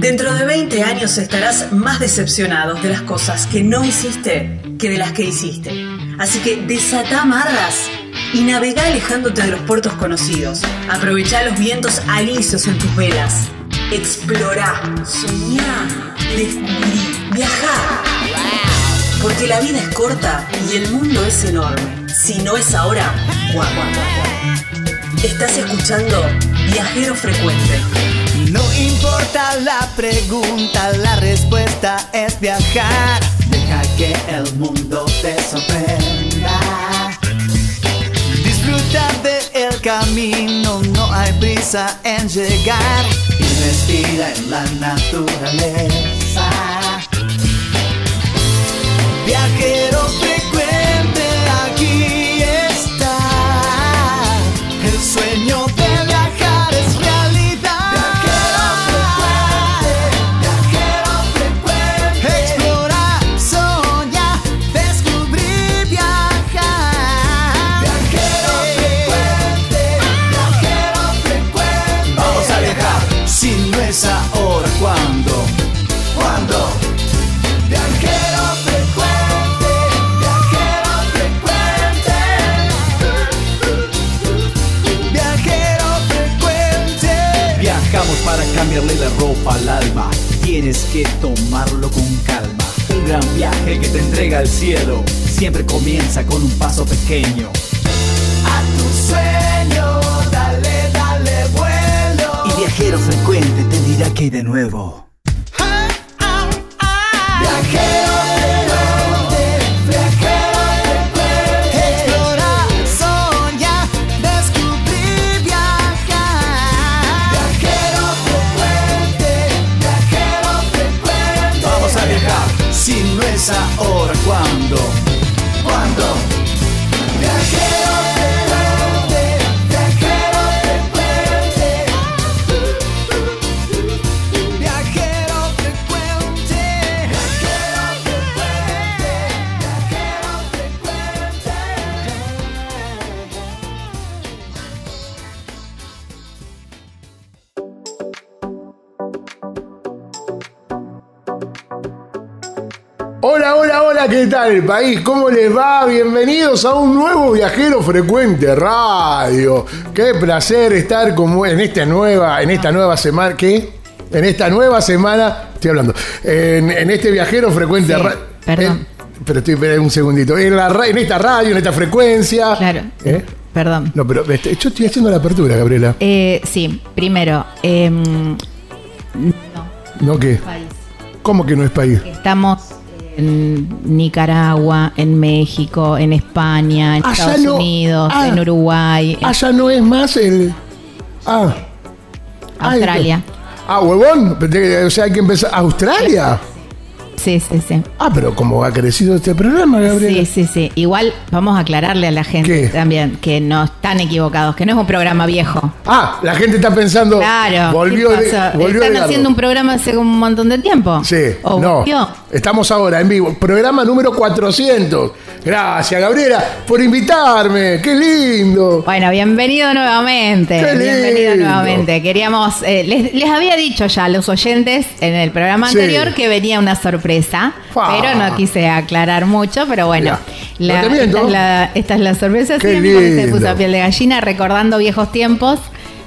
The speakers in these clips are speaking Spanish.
Dentro de 20 años estarás más decepcionado de las cosas que no hiciste que de las que hiciste. Así que desata amarras y navega alejándote de los puertos conocidos. Aprovecha los vientos alisios en tus velas. Explora, soñá, descubrí, viajar. Porque la vida es corta y el mundo es enorme. Si no es ahora, ¿cuándo? Estás escuchando Viajero Frecuente. No importa la pregunta, la respuesta es viajar. Deja que el mundo te sorprenda. Disfruta del camino, no hay prisa en llegar. Y respira en la naturaleza. Viajero cambiarle la ropa al alma. Tienes que tomarlo con calma. Un gran viaje que te entrega al cielo. Siempre comienza con un paso pequeño. A tu sueño, dale, dale vuelo. Y viajero frecuente te dirá que hay de nuevo. Ahora, ¿qué tal el país? ¿Cómo les va? Bienvenidos a un nuevo Viajero Frecuente Radio. Qué placer estar como en esta nueva, en esta nueva semana. ¿Qué? En esta nueva semana, estoy hablando, en, en este Viajero Frecuente Sí, Radio. perdón. pero estoy espera un segundito. En, la, ra- en esta radio, en esta frecuencia. Claro. ¿Eh? Perdón. No, pero este, yo estoy haciendo la apertura, Gabriela. Eh, sí, primero, em, ¿No qué? país. ¿Cómo que no es país? Estamos en Nicaragua, en México, en España, en Allá Estados no- Unidos, ah. en Uruguay, en Allá no es más el. Ah. Australia. Ah, huevón. O sea, hay que empezar. ¿Australia? Sí, sí, sí. Ah, pero como ha crecido este programa, Gabriel. Sí, sí, sí. Igual vamos a aclararle a la gente ¿Qué? también que no están equivocados, que no es un programa viejo. Ah, la gente está pensando. Claro. Volvió ¿qué de, volvió ¿Están de haciendo un programa hace un montón de tiempo? Sí, ¿O no. volvió? Estamos ahora en vivo. Programa número 400. Gracias, Gabriela, por invitarme. Qué lindo. Bueno, bienvenido nuevamente. Qué Bienvenido lindo. nuevamente. Queríamos, eh, les, les había dicho ya a los oyentes en el programa Sí. anterior que venía una sorpresa, pero no quise aclarar mucho, pero bueno, la- no esta, es la, esta es la sorpresa. Siempre se puso a piel de gallina recordando viejos tiempos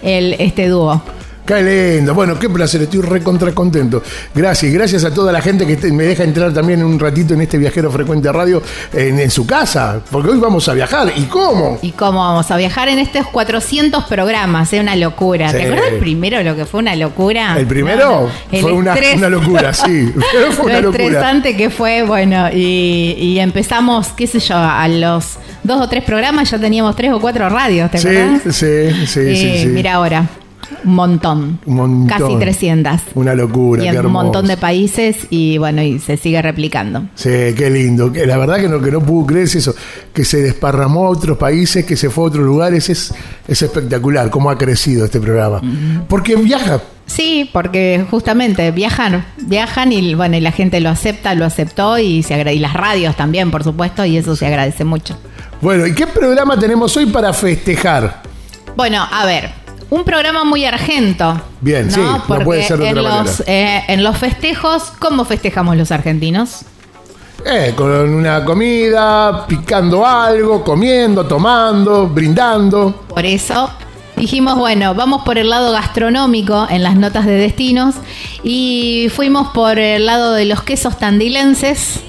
el, este dúo. Qué lindo. Bueno, qué placer. Estoy recontra contento. Gracias. Gracias a toda la gente que me deja entrar también un ratito en este viajero frecuente radio en, en su casa. Porque hoy vamos a viajar. ¿Y cómo? Y cómo vamos a viajar en estos 400 programas, es una locura. Sí. ¿Te acuerdas el primero lo que fue una locura? El primero No, no. El fue una, locura, sí. Pero fue una lo locura. estresante que fue, bueno, y, y empezamos, qué sé yo, a los dos o tres programas ya teníamos tres o cuatro radios, ¿te acuerdas? sí, sí, sí, sí. Mira ahora, un montón. Un montón. Casi 300. Una locura, Y en un montón de países y bueno, y se sigue replicando. Sí, qué lindo. La verdad que no, que no puedo creer es eso, que se desparramó a otros países, que se fue a otros lugares, es, es espectacular cómo ha crecido este programa. Porque viaja. Sí, porque justamente viajan, viajan y bueno, y la gente lo acepta, lo aceptó y se y las radios también, por supuesto, y eso se agradece mucho. Bueno, ¿y qué programa tenemos hoy para festejar? Bueno, a ver, Un programa muy argento. Bien, ¿no? sí, no Porque puede ser de en otra los, eh, en los festejos, ¿cómo festejamos los argentinos? Eh, con una comida, picando algo, comiendo, tomando, brindando. Por eso dijimos, bueno, vamos por el lado gastronómico en las notas de destinos y fuimos por el lado de los quesos tandilenses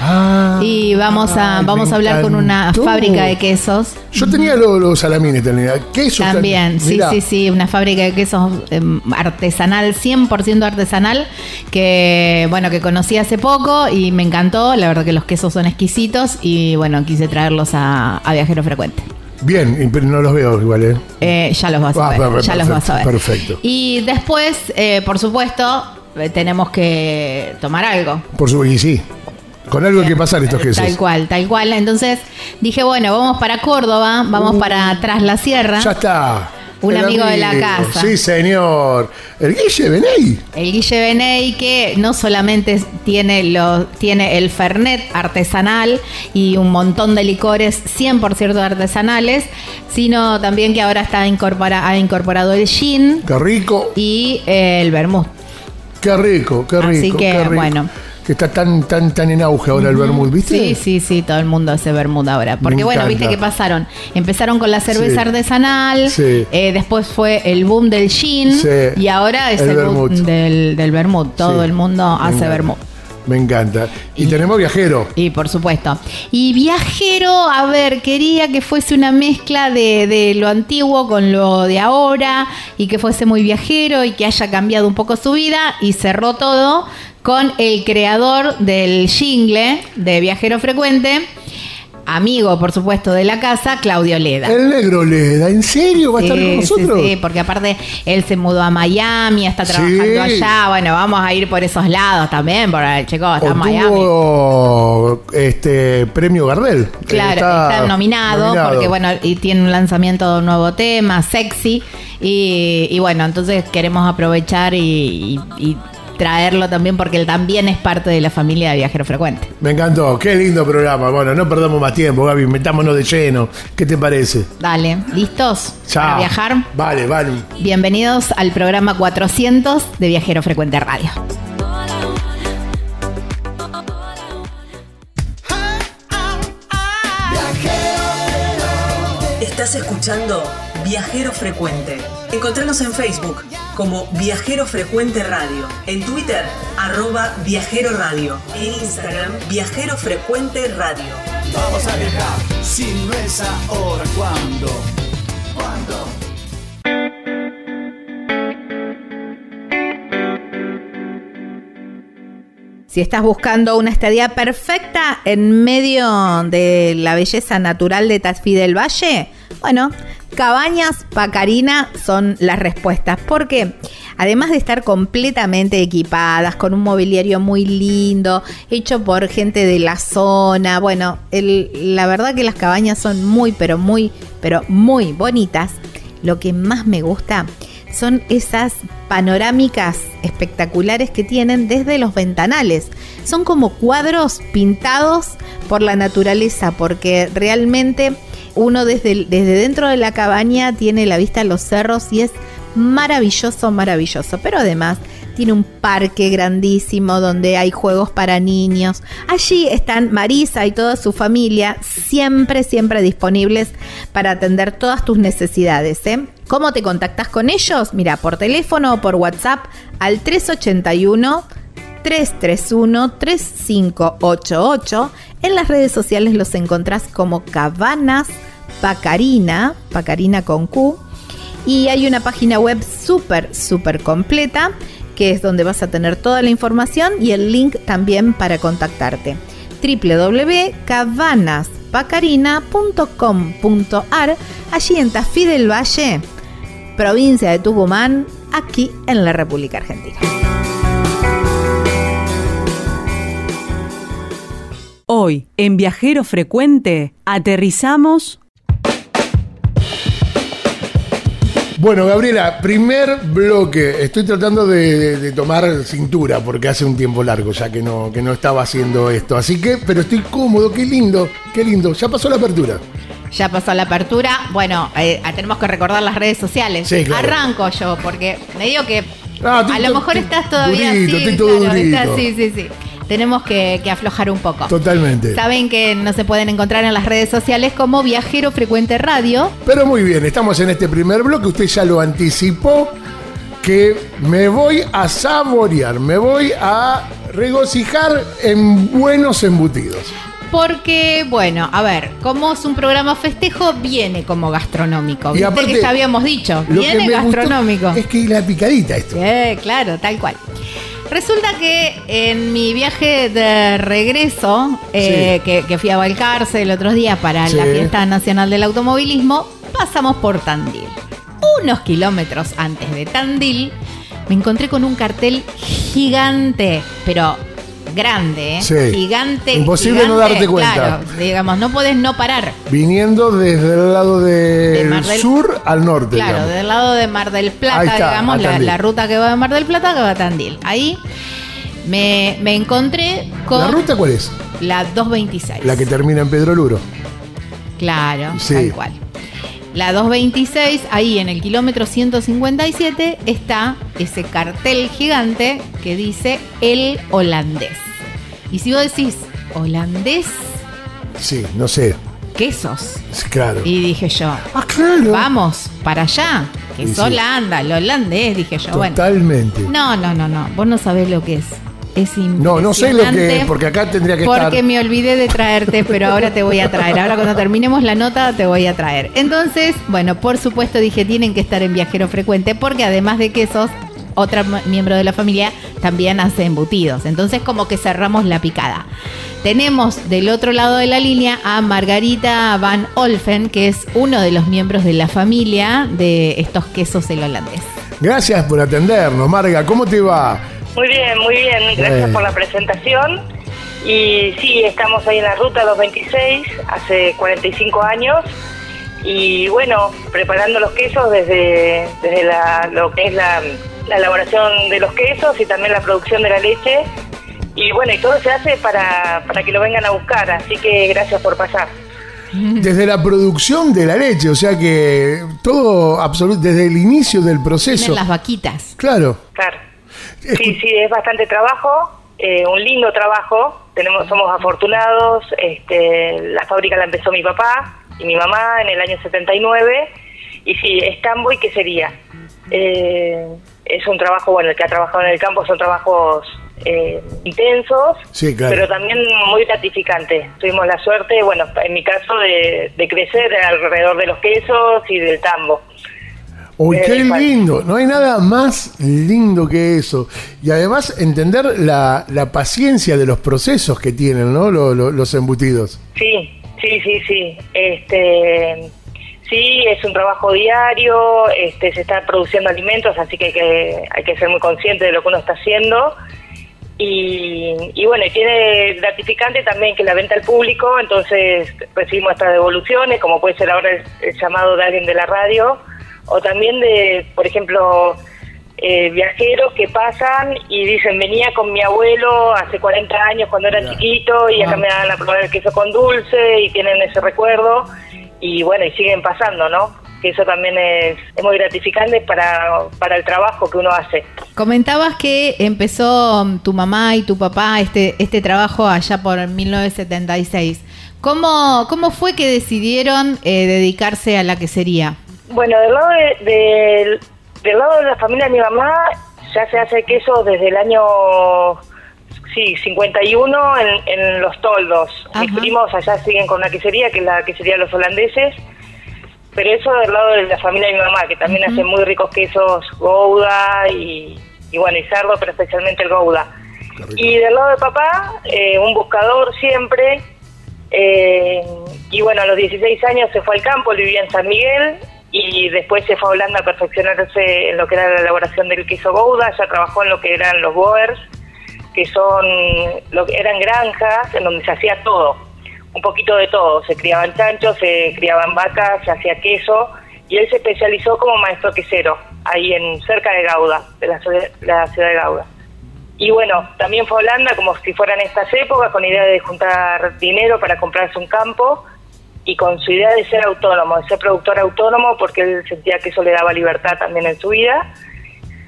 Ah, y vamos a vamos a hablar con una fábrica de quesos. Yo tenía los, los salamines también. Queso También, sí, mirá. sí, sí, una fábrica de quesos em, artesanal, 100% artesanal, que bueno, que conocí hace poco y me encantó, la verdad que los quesos son exquisitos y bueno, quise traerlos a, a Viajero Frecuente. Bien, pero no los veo igual, ¿eh? Eh, ya los vas a Ah, ver, per- ya los vas a ver. perfecto. Y después, eh, por supuesto, eh, tenemos que tomar algo. Por supuesto, y sí. Con algo hay que pasar estos quesos. Tal cual, tal cual. Entonces dije, bueno, vamos para Córdoba, vamos para atrás la sierra. Ya está. Un amigo de la casa. Sí, señor. El Guille, ahí. El Guille Beney que no solamente tiene, lo, tiene el Fernet artesanal y un montón de licores 100% artesanales, sino también que ahora está incorpora, ha incorporado el gin Qué rico, y el vermouth. qué rico, qué rico. Así que, qué rico. bueno. Que está tan, tan, tan en auge ahora el vermouth, ¿viste? Sí, sí, sí, todo el mundo hace vermouth ahora. Porque Me bueno, encanta. viste que pasaron. Empezaron con la cerveza Sí. artesanal, Sí. eh, después fue el boom del gin Sí. y ahora es El el, boom del, del vermouth. Todo el mundo Me hace vermouth. Me encanta. Y, tenemos viajero. Y por supuesto. Y viajero, a ver, quería que fuese una mezcla de, de lo antiguo con lo de ahora y que fuese muy viajero y que haya cambiado un poco su vida y cerró todo con el creador del jingle de Viajero Frecuente, amigo, por supuesto, de la casa, Claudio Leda. El negro Leda, ¿en serio va a estar con nosotros? sí, sí, porque aparte él se mudó a Miami, está trabajando Sí. allá. Bueno, vamos a ir por esos lados también, por el chico, está en Miami. Este premio Gardel. Claro, está, nominado, porque bueno, y tiene un lanzamiento de un nuevo tema, sexy. Y, y bueno, entonces queremos aprovechar y, y- y traerlo también porque él también es parte de la familia de Viajero Frecuente. Me encantó, qué lindo programa. Bueno, no perdamos más tiempo, Gaby, metámonos de lleno. ¿Qué te parece? Dale, ¿listos? Chao. Para viajar. Vale, vale. Bienvenidos al programa 400 de Viajero Frecuente Radio. Estás escuchando Viajero Frecuente. Encontranos en Facebook como Viajero Frecuente Radio, en Twitter arroba Viajero Radio, en Instagram Viajero Frecuente Radio. Vamos a viajar, si no es ahora. Si estás buscando una estadía perfecta en medio de la belleza natural de Tafí del Valle, bueno, Cabañas Pacarina son las respuestas. Porque además de estar completamente equipadas, con un mobiliario muy lindo, hecho por gente de la zona, bueno, la verdad que las cabañas son muy, pero muy, pero muy bonitas. Lo que más me gusta son esas panorámicas espectaculares que tienen desde los ventanales. Son como cuadros pintados por la naturaleza, porque realmente uno desde, desde dentro de la cabaña tiene la vista a los cerros y es maravilloso, maravilloso. Pero además tiene un parque grandísimo donde hay juegos para niños. Allí están Marisa y toda su familia, siempre, siempre disponibles para atender todas tus necesidades. ¿eh? ¿Cómo te contactas con ellos? Mira, por teléfono o por WhatsApp al 381 331-3588. En las redes sociales los encontrás como Cabanas Pacarina, Pacarina con Q. Y hay una página web súper, súper completa, que es donde vas a tener toda la información y el link también para contactarte. www.cabanaspacarina.com.ar, allí en Tafí del Valle, provincia de Tucumán, aquí en la República Argentina. Hoy, en Viajero Frecuente, aterrizamos Bueno, Gabriela, primer bloque. Estoy tratando de, de- de tomar cintura porque hace un tiempo largo ya que no, que no estaba haciendo esto. Así que, pero estoy cómodo, qué lindo, qué lindo. Ya pasó la apertura. ya pasó la apertura. Bueno, eh, tenemos que recordar las redes sociales. Sí, claro. Arranco yo, porque me digo que Ah, a lo mejor estás todavía durito, así. estoy todo claro, durito. estás- sí, sí, sí. Tenemos que, que aflojar un poco. Totalmente. Saben que nos se pueden encontrar en las redes sociales como Viajero Frecuente Radio. Pero muy bien, estamos en este primer bloque, usted ya lo anticipó, que me voy a saborear, me voy a regocijar en buenos embutidos. Porque, bueno, a ver, como es un programa festejo, viene como gastronómico. Y Viste aparte, que ya habíamos dicho, viene gastronómico. es que la picadita esto. Eh, claro, tal cual. Resulta que en mi viaje de regreso, eh, que, que fui a Valcarce el otro día para la. Fiesta Nacional del Automovilismo, pasamos por Tandil. Unos kilómetros antes de Tandil, me encontré con un cartel gigante, pero grande, ¿eh? Sí. Gigante. Imposible no darte cuenta. Claro, digamos, no podés no parar. Viniendo desde el lado del De del- sur al norte. Claro, digamos. del lado de Mar del Plata, está, digamos, la ruta que va de Mar del Plata que va a Tandil. Ahí me, me encontré con ¿La ruta cuál es? la 226. La que termina en Pedro Luro. Claro, Sí. tal cual. La 226, ahí en el kilómetro 157, está ese cartel gigante que dice el holandés. Y si vos decís holandés, Sí, no sé. quesos. Sí, Claro. Y dije yo, Ah, claro. vamos para allá, que es sí. Holanda, el holandés, dije yo. Bueno, Totalmente. no, no, no, no, vos no sabés lo que es. Es No, no sé lo que es, porque acá tendría que Porque estar. me olvidé de traerte, pero ahora te voy a traer. Ahora cuando terminemos la nota te voy a traer. Entonces, bueno, por supuesto dije tienen que estar en viajero frecuente porque además de quesos, otra miembro de la familia también hace embutidos. Entonces como que cerramos la picada. Tenemos del otro lado de la línea a Margarita Van Olfen, que es uno de los miembros de la familia de estos quesos el holandés. Gracias por atendernos, Marga. ¿Cómo te va? Muy bien, muy bien. Gracias Bueno. por la presentación. Y sí, estamos ahí en la ruta 226, hace 45 años. Y bueno, preparando los quesos desde, desde la- lo que es la, la elaboración de los quesos y también la producción de la leche. Y bueno, y todo se hace para, para que lo vengan a buscar. Así que gracias por pasar. Desde la producción de la leche, o sea que todo absoluto, desde el inicio del proceso. Tienen las vaquitas. Claro. Claro. Sí, sí, es bastante trabajo, eh, un lindo trabajo. Tenemos, somos afortunados. Este, la fábrica la empezó mi papá y mi mamá en el año 79. Y sí, Stamboy, ¿qué sería? Eh, es un trabajo, bueno, el que ha trabajado en el campo son trabajos eh, intensos, Sí, claro. pero también muy gratificantes. Tuvimos la suerte, bueno, en mi caso, de, de crecer alrededor de los quesos y del tambo. Uy, Eh, qué lindo. No hay nada más lindo que eso. Y además entender la, la paciencia de los procesos que tienen, ¿no? Lo- lo- los embutidos. Sí, sí, sí, sí. Este, sí, es un trabajo diario, este, se están produciendo alimentos, así que hay, que hay que ser muy consciente de lo que uno está haciendo. Y, y bueno, tiene gratificante también que la venta al público, entonces recibimos estas devoluciones, como puede ser ahora el, el llamado de alguien de la radio, o también de, por ejemplo, eh, viajeros que pasan y dicen, venía con mi abuelo hace 40 años cuando era chiquito y acá Ah. me dan a probar el queso con dulce y tienen ese recuerdo y bueno, y siguen pasando, ¿no? Que eso también es, es muy gratificante para, para el trabajo que uno hace. Comentabas que empezó mm, tu mamá y tu papá este, este trabajo allá por 1976. ¿Cómo, ¿Cómo fue que decidieron eh, dedicarse a la quesería? Bueno, del lado de, del- del lado de la familia de mi mamá ya se hace queso desde el año sí 51 en, en los toldos. Mis primos allá siguen con una quesería que es la quesería de los holandeses. Pero eso del lado de la familia de mi mamá, que también hace muy ricos quesos Gouda y, y bueno, y cerdo, pero especialmente el Gouda. Y del lado de papá, eh, un buscador siempre. eh, y bueno, a los 16 años se fue al campo, él vivía en San Miguel y después se fue a Holanda a perfeccionarse en lo que era la elaboración del queso Gouda, ya trabajó en lo que eran los Boers, que son lo que eran granjas en donde se hacía todo, un poquito de todo, se criaban chanchos, se criaban vacas, se hacía queso y él se especializó como maestro quesero ahí en cerca de Gouda, de la, ciudad- la ciudad de Gouda. Y bueno, también fue a Holanda como si fueran estas épocas, con idea de juntar dinero para comprarse un campo. Y con su idea de ser autónomo, de ser productor autónomo, porque él sentía que eso le daba libertad también en su vida.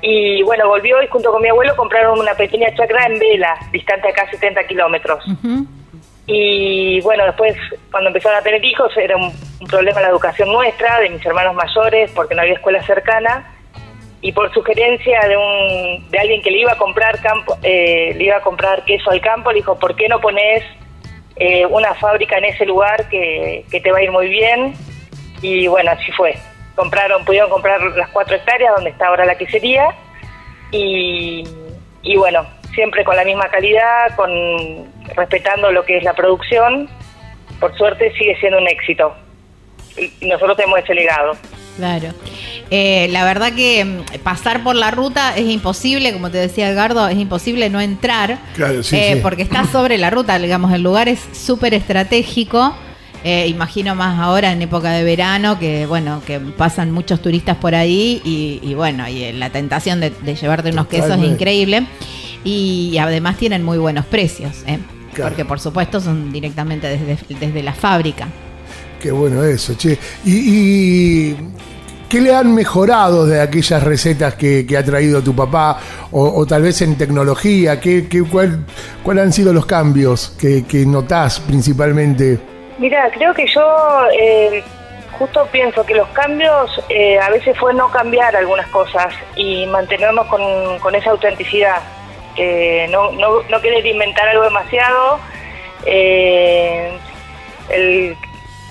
Y bueno, volvió y junto con mi abuelo compraron una pequeña chacra en Vela, distante acá 70 kilómetros. Y bueno, después cuando empezaron a tener hijos era un, problema la educación nuestra, de mis hermanos mayores, porque no había escuela cercana. Y por sugerencia de, un, de alguien que le iba a comprar campo, eh, le iba a comprar queso al campo, le dijo, ¿por qué no pones eh, una fábrica en ese lugar que, que te va a ir muy bien? Y bueno, así fue. Compraron, pudieron comprar las cuatro hectáreas donde está ahora la quesería y, y bueno, siempre con la misma calidad, con respetando lo que es la producción. Por suerte sigue siendo un éxito. Y nosotros tenemos ese legado. Claro. Eh, la verdad que mm, pasar por la ruta es imposible, como te decía Edgardo, es imposible no entrar, Claro, sí, eh, sí. porque está sobre la ruta, digamos, el lugar es súper estratégico. Eh, imagino más ahora en época de verano que bueno que pasan muchos turistas por ahí y, y bueno y la tentación de, de llevarte unos quesos es increíble y además tienen muy buenos precios ¿eh? Claro. porque por supuesto son directamente desde, desde la fábrica Qué bueno eso, che. ¿Y, y qué le han mejorado de aquellas recetas que, ha traído tu papá? O, tal vez en tecnología, ¿qué, qué, cuál, ¿cuál han sido los cambios que, que notás principalmente? Mira, creo que yo eh, justo pienso que los cambios eh, a veces fue no cambiar algunas cosas y mantenernos con, esa autenticidad. No, no, querer inventar algo demasiado. Eh,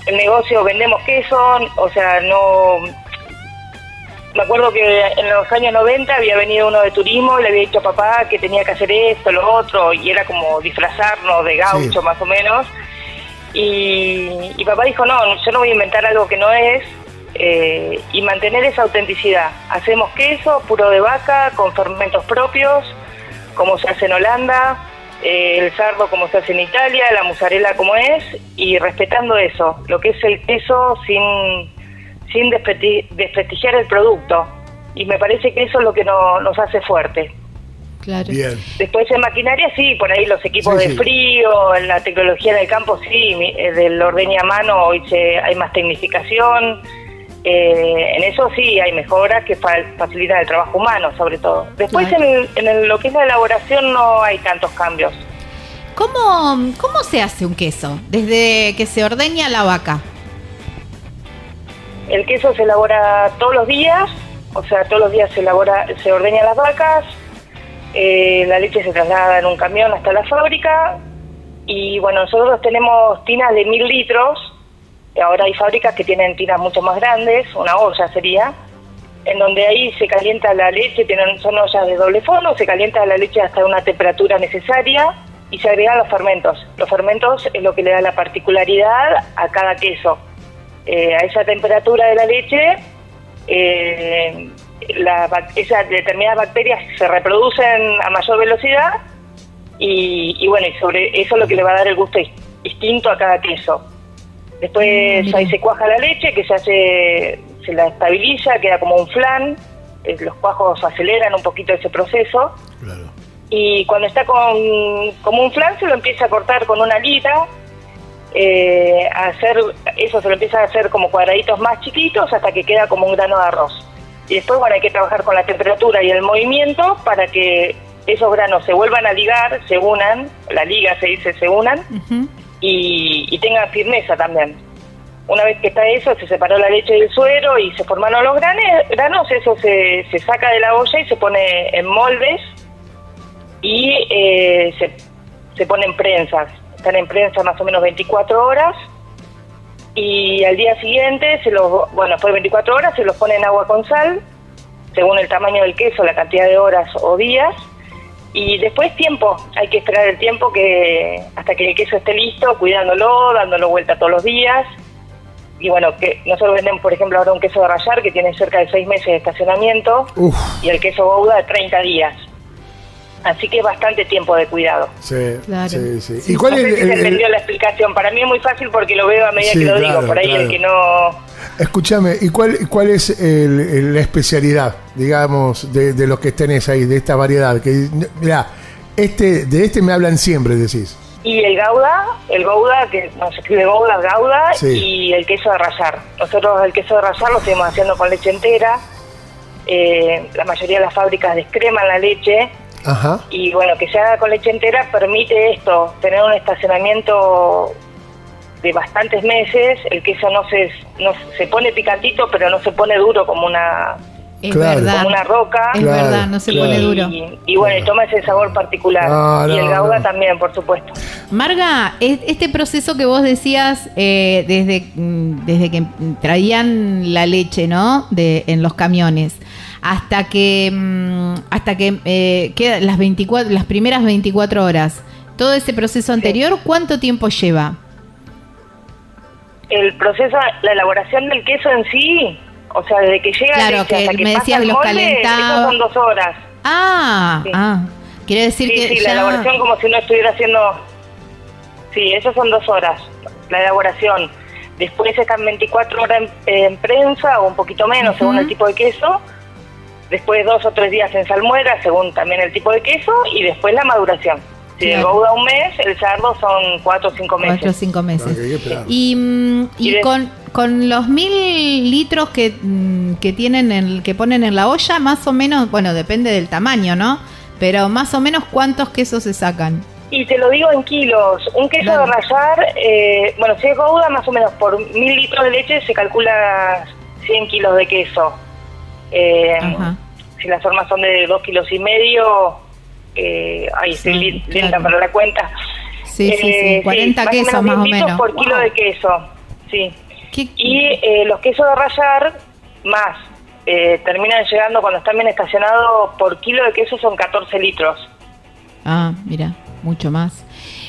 el negocio vendemos queso, o sea, no... Me acuerdo que en los años 90 había venido uno de turismo y le había dicho a papá que tenía que hacer esto, lo otro, y era como disfrazarnos de gaucho Sí. más o menos. Y, y papá dijo, no, yo no voy a inventar algo que no es, eh, y mantener esa autenticidad. Hacemos queso puro de vaca, con fermentos propios, como se hace en Holanda, eh, el sardo como se hace en Italia, la mozzarella como es, y respetando eso, lo que es el queso sin, sin despreti- desprestigiar el producto. Y me parece que eso es lo que no- nos hace fuerte. claro Bien. Después en maquinaria sí, por ahí los equipos Sí, de sí. frío, en la tecnología del campo sí, mi- eh, del ordeña a mano hoy se, hay más tecnificación, eh, en eso sí hay mejoras que fa- facilitan el trabajo humano sobre todo. Después Claro. en, el- en el- lo que es la elaboración no hay tantos cambios. ¿Cómo, ¿Cómo se hace un queso? Desde que se ordeña la vaca. El queso se elabora todos los días, o sea, todos los días se elabora, se ordeñan las vacas, eh, la leche se traslada en un camión hasta la fábrica y bueno, nosotros tenemos tinas de mil litros, ahora hay fábricas que tienen tinas mucho más grandes, una olla sería, en donde ahí se calienta la leche, tienen, son ollas de doble fondo, se calienta la leche hasta una temperatura necesaria y se agregan los fermentos. Los fermentos es lo que le da la particularidad a cada queso. Eh, a esa temperatura de la leche, eh, la bac- esas determinadas bacterias se reproducen a mayor velocidad y, y bueno, y sobre eso es lo que le va a dar el gusto dis- distinto a cada queso. Después Mm, ahí se cuaja la leche, que se hace, se la estabiliza, queda como un flan, eh, los cuajos aceleran un poquito ese proceso Claro. y cuando está con, como un flan se lo empieza a cortar con una lita, eh, hacer, eso se lo empieza a hacer como cuadraditos más chiquitos hasta que queda como un grano de arroz. Y después, bueno, hay que trabajar con la temperatura y el movimiento para que esos granos se vuelvan a ligar, se unan, la liga se dice se unan, y, y tengan firmeza también. Una vez que está eso, se separó la leche del suero y se formaron los granes, granos, eso se, se saca de la olla y se pone en moldes y eh, se, se pone en prensas. Están en prensa más o menos 24 horas y al día siguiente, se los, bueno, después de 24 horas se los pone en agua con sal, según el tamaño del queso, la cantidad de horas o días. Y después tiempo, hay que esperar el tiempo que hasta que el queso esté listo, cuidándolo, dándolo vuelta todos los días. Y bueno, que nosotros vendemos, por ejemplo, ahora un queso de rallar que tiene cerca de seis meses de estacionamiento Uf, y el queso Gouda de 30 días. Así que es bastante tiempo de cuidado. sí, Claro. sí, ¿Y cuál no es sé si el- se el- entendió la explicación. Para mí es muy fácil porque lo veo a medida Sí, que lo claro, digo. Por ahí claro. el que no... Escúchame, ¿y cuál, cuál es el- el- la especialidad, digamos, de, de los que tenés ahí, de esta variedad? Que, mira, este, de este me hablan siempre, decís. y el gauda, el gouda, que no se escribe gouda, gauda, Sí. y el queso de rallar. Nosotros el queso de rallar lo seguimos haciendo con leche entera. Eh, la mayoría de las fábricas descreman la leche Ajá. y bueno, que se haga con leche entera permite esto, tener un estacionamiento de bastantes meses, el queso no se, no se pone picantito, pero no se pone duro como una, Es Claro. verdad. como una roca. Es Claro, verdad, no se claro. pone duro. Y, y bueno, y toma ese sabor particular. No, y el gauda no. también, por supuesto. Marga, este proceso que vos decías eh, desde, mm, desde que traían la leche, ¿no? De, en los camiones, hasta que mm, hasta que eh, quedan las 24, las primeras 24 horas. Todo ese proceso anterior, ¿cuánto tiempo lleva? El proceso, la elaboración del queso en sí, o sea, desde que llega Claro, leche que hasta que me decías los eso son dos horas. Ah, Sí. ah. Quiere decir Sí, que sí, ya- la elaboración como si uno estuviera haciendo... Sí, eso son dos horas, la elaboración. Después están 24 horas en, en prensa o un poquito menos, según el tipo de queso. Después dos o tres días en salmuera, según también el tipo de queso. Y después la maduración. Si el gouda un mes, el sardo son cuatro o cinco meses. Cuatro o cinco meses. Y, mm, y Y con, con los mil litros que, mm, que tienen en, que ponen en la olla, más o menos, bueno, depende del tamaño, ¿no? Pero más o menos cuántos quesos se sacan. Y te lo digo en kilos. Un queso Claro. de rallar, eh, bueno, si es gouda, más o menos por mil litros de leche se calcula 100 kilos de queso. Eh, si las formas son de dos kilos y medio, eh, ahí estoy claro. lenta para la cuenta. Sí, sí, Eh, sí, 40 más quesos o menos más o 10 litros menos. por kilo de queso, sí. ¿Qué- Y eh, los quesos de rallar, más, eh, terminan llegando cuando están bien estacionados, por kilo de queso son 14 litros. Ah, mira, mucho más.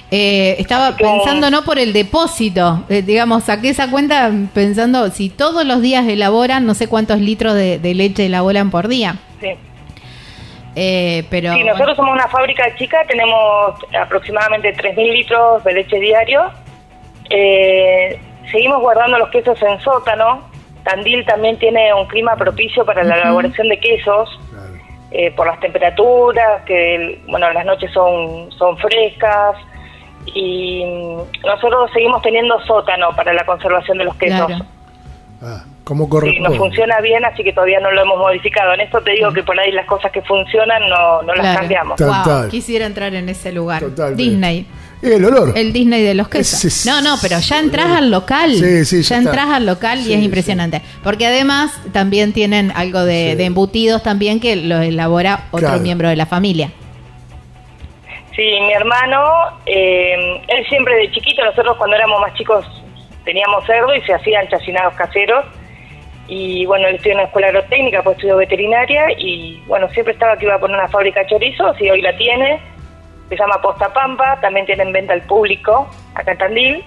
Eh, estaba que- pensando no por el depósito, eh, digamos, saqué esa cuenta pensando si todos los días elaboran, no sé cuántos litros de, de leche elaboran por día. Sí. Eh, pero Sí, bueno. nosotros somos una fábrica chica, tenemos aproximadamente 3.000 litros de leche diario. Eh, seguimos guardando los quesos en sótano. Tandil también tiene un clima propicio para la elaboración de quesos, Claro. eh, por las temperaturas, que bueno, las noches son, son frescas. Y mm, nosotros seguimos teniendo sótano para la conservación de los quesos. Claro. Ah, ¿Cómo Sí, corresponde? nos funciona bien, así que todavía no lo hemos modificado. En esto te digo que por ahí las cosas que funcionan no, no las Claro. cambiamos. Ta- Total. Wow, quisiera entrar en ese lugar. Totalmente. Disney. Y el olor. El Disney de los quesos. Es- No, no, pero ya entras al local. Sí, sí, ya ya entras al local Sí, y es sí. impresionante. Porque además también tienen algo de, Sí. de embutidos también que lo elabora otro Claro. miembro de la familia. Sí, mi hermano, eh, él siempre de chiquito, nosotros cuando éramos más chicos teníamos cerdo y se hacían chacinados caseros. Y bueno, él estudió en la escuela agrotécnica, pues estudió veterinaria y bueno, siempre estaba que iba a poner una fábrica de chorizos y hoy la tiene. Se llama Posta Pampa, también tiene en venta al público acá en Tandil.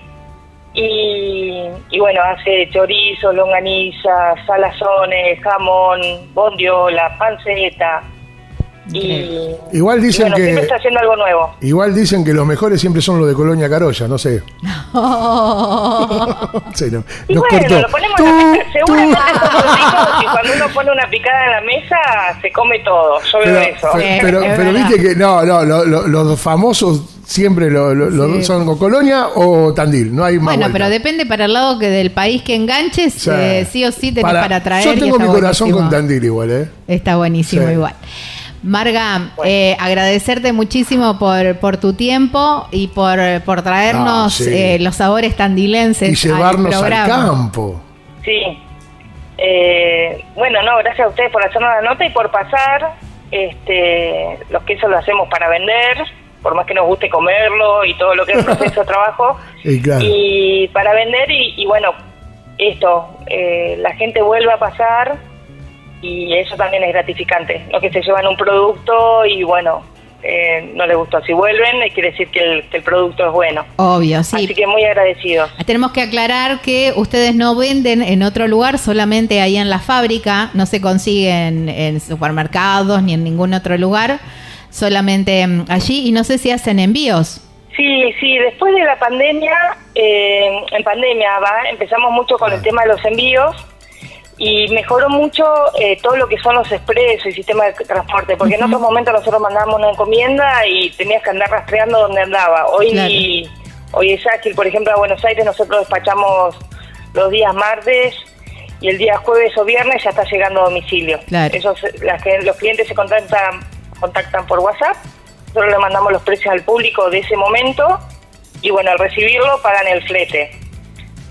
Y, y bueno, hace chorizo, longaniza, salazones, jamón, bondiola, panceta. Y, Igual dicen y bueno, que- siempre está haciendo algo nuevo. Igual dicen que los mejores siempre son los de Colonia Carolla, no sé. Sí, no. Y Nos bueno, cortó. lo ponemos Tú, en la mesa. tú. Seguramente y cuando uno pone una picada en la mesa se come todo. Yo veo Pero, eso. Sí, pero, es pero viste que no, no, lo- lo- los famosos siempre lo- lo- lo- Sí. son o Colonia o Tandil, no hay más Bueno, vuelta. pero depende para el lado que del país que enganches, Sí. eh, sí o sí tenés para, traer. Yo tengo mi corazón buenísimo. con Tandil igual, ¿eh? Está buenísimo Sí. igual. Marga, eh, agradecerte muchísimo por, por tu tiempo y por, por traernos Ah, sí. eh, los sabores tandilenses Y llevarnos al campo. Sí. Eh, bueno, no, gracias a ustedes por hacernos la nota y por pasar. Este, los quesos lo hacemos para vender, por más que nos guste comerlo y todo lo que es el proceso de trabajo. Y claro. Y para vender y, y bueno, esto, eh, la gente vuelve a pasar y eso también es gratificante. No que se llevan un producto y bueno, eh, no les gustó. Si vuelven, eh, quiere decir que el, que el producto es bueno. Obvio, sí. Así que muy agradecidos. Tenemos que aclarar que ustedes no venden en otro lugar, solamente ahí en la fábrica, no se consiguen en supermercados ni en ningún otro lugar, solamente mm, allí y no sé si hacen envíos. Sí, sí, después de la pandemia, eh, en pandemia va, empezamos mucho con el tema de los envíos y mejoró mucho eh, todo lo que son los expresos y sistemas de transporte, porque en otros momentos nosotros mandábamos una encomienda y tenías que andar rastreando dónde andaba. Hoy, hoy es ágil, por ejemplo, a Buenos Aires nosotros despachamos los días martes y el día jueves o viernes ya está llegando a domicilio. Eso, las que, los clientes se contactan, contactan por WhatsApp, nosotros le mandamos los precios al público de ese momento y bueno, al recibirlo pagan el flete.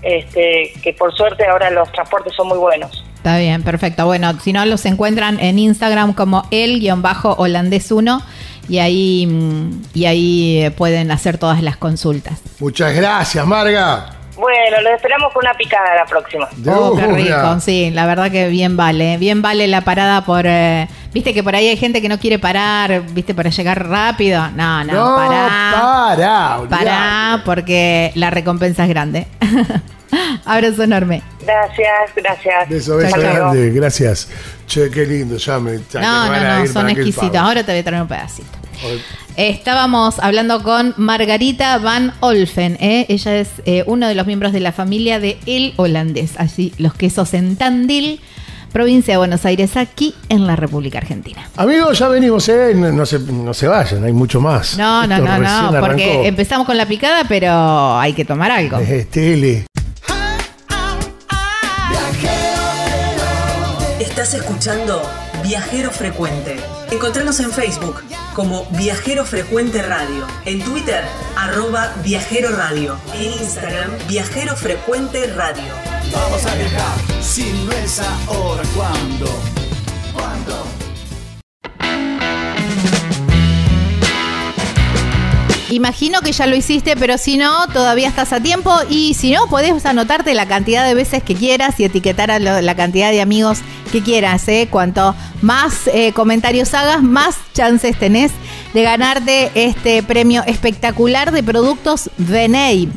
Este, que por suerte ahora los transportes son muy buenos. Está bien, perfecto. Bueno, si no, los encuentran en Instagram como el-holandés1 y ahí, mm, y ahí pueden hacer todas las consultas. Muchas gracias, Marga. Bueno, los esperamos con una picada la próxima. oh, qué rico, sí, la verdad que bien vale, bien vale la parada por... Eh, viste que por ahí hay gente que no quiere parar, viste, para llegar rápido. No, no, no pará. Pará, porque la recompensa es grande. Abrazo enorme. Gracias, gracias. Beso, beso grande, gracias. Che, qué lindo, ya me... no, no, no, son exquisitos. Ahora te voy a traer un pedacito. Estábamos hablando con Margarita Van Olfen. ¿eh? Ella es eh, uno de los miembros de la familia de El Holandés. Así, los quesos en Tandil, provincia de Buenos Aires, aquí en la República Argentina. Amigos, ya venimos, ¿eh? no, se, no se vayan, hay mucho más. No, no, no, no, porque empezamos con la picada, pero hay que tomar algo. tele. Estás escuchando Viajero Frecuente. Encontranos en Facebook como Viajero Frecuente Radio, en Twitter arroba Viajero Radio, en Instagram Viajero Frecuente Radio. Vamos a viajar, si no es ahora, ¿cuándo? ¿Cuándo? Imagino que ya lo hiciste, pero si no, todavía estás a tiempo. Y si no, podés anotarte la cantidad de veces que quieras y etiquetar a la cantidad de amigos que quieras. ¿eh? Cuanto más eh, comentarios hagas, más chances tenés de ganarte este premio espectacular de productos Veney.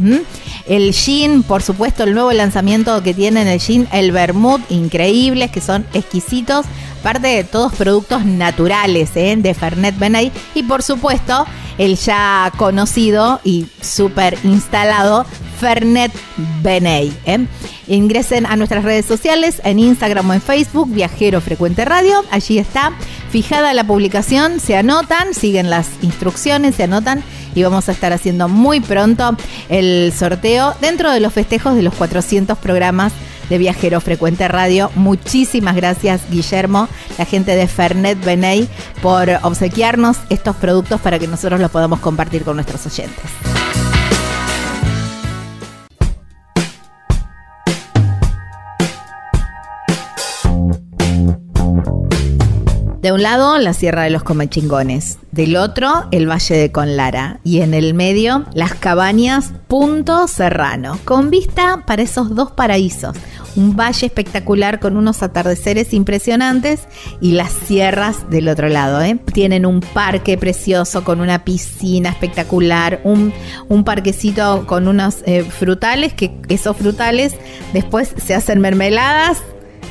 El Gin, por supuesto, el nuevo lanzamiento que tienen el Gin, el Vermouth, increíbles, que son exquisitos. Aparte de todos productos naturales ¿eh? de Fernet Benay. Y por supuesto, el ya conocido y súper instalado Fernet Beney. ¿eh? Ingresen a nuestras redes sociales, en Instagram o en Facebook, Viajero Frecuente Radio. Allí está fijada la publicación, se anotan, siguen las instrucciones, se anotan y vamos a estar haciendo muy pronto el sorteo dentro de los festejos de los 400 programas de Viajero Frecuente Radio. Muchísimas gracias, Guillermo, la gente de Fernet Beney, por obsequiarnos estos productos para que nosotros los podamos compartir con nuestros oyentes. De un lado, la Sierra de los Comechingones. Del otro, el Valle de Conlara. Y en el medio, las cabañas Punto Serrano. Con vista para esos dos paraísos. Un valle espectacular con unos atardeceres impresionantes y las sierras del otro lado. ¿eh? Tienen un parque precioso con una piscina espectacular, un, parquecito con unos eh, frutales, que esos frutales después se hacen mermeladas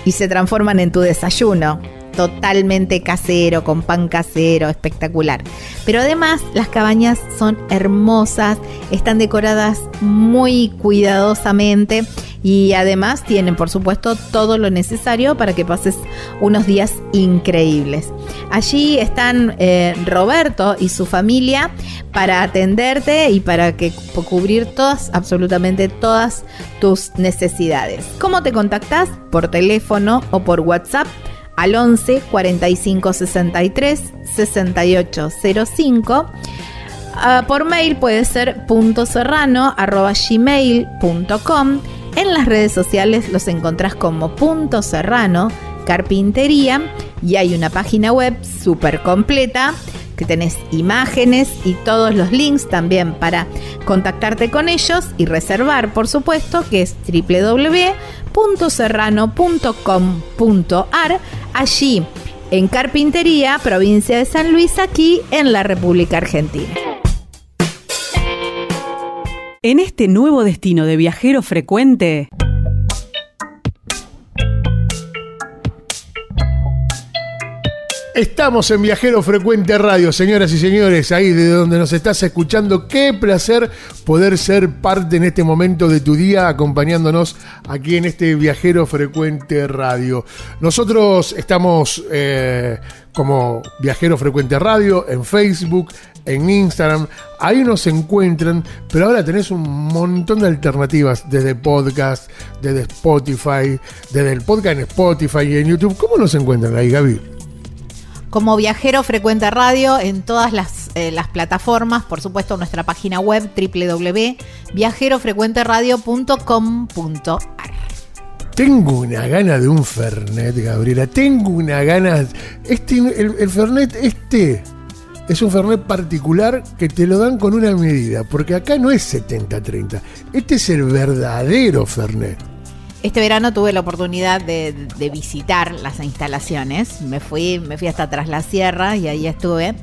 y se transforman en tu desayuno totalmente casero, con pan casero, espectacular. Pero además las cabañas son hermosas, están decoradas muy cuidadosamente y además tienen por supuesto todo lo necesario para que pases unos días increíbles. Allí están eh, Roberto y su familia para atenderte y para que cubrir todas, absolutamente todas tus necesidades. ¿Cómo te contactas? Por teléfono o por WhatsApp al 11 45 63 68 05. por mail puede ser punto serrano. En las redes sociales los encontrás como punto serrano carpintería y hay una página web súper completa que tenés imágenes y todos los links también para contactarte con ellos y reservar, por supuesto, que es www.serrano.com.ar, allí en Carpintería, provincia de San Luis, aquí en la República Argentina. En este nuevo destino de viajero frecuente, Estamos en Viajero Frecuente Radio, señoras y señores, ahí de donde nos estás escuchando. Qué placer poder ser parte en este momento de tu día acompañándonos aquí en este Viajero Frecuente Radio. Nosotros estamos eh, como Viajero Frecuente Radio en Facebook, en Instagram, ahí nos encuentran, pero ahora tenés un montón de alternativas desde podcast, desde Spotify, desde el podcast en Spotify y en YouTube. ¿Cómo nos encuentran ahí, Gaby? Como Viajero Frecuente Radio en todas las, eh, plataformas, por supuesto nuestra página web www.viajerofrecuenteradio.com.ar. Tengo una gana de un Fernet, Gabriela. Tengo una gana. Este, el, el Fernet, este, es un Fernet particular que te lo dan con una medida, porque acá no es 70-30. Este es el verdadero Fernet. Este verano tuve la oportunidad de, visitar las instalaciones. Me fui, me fui hasta tras la sierra y ahí estuve.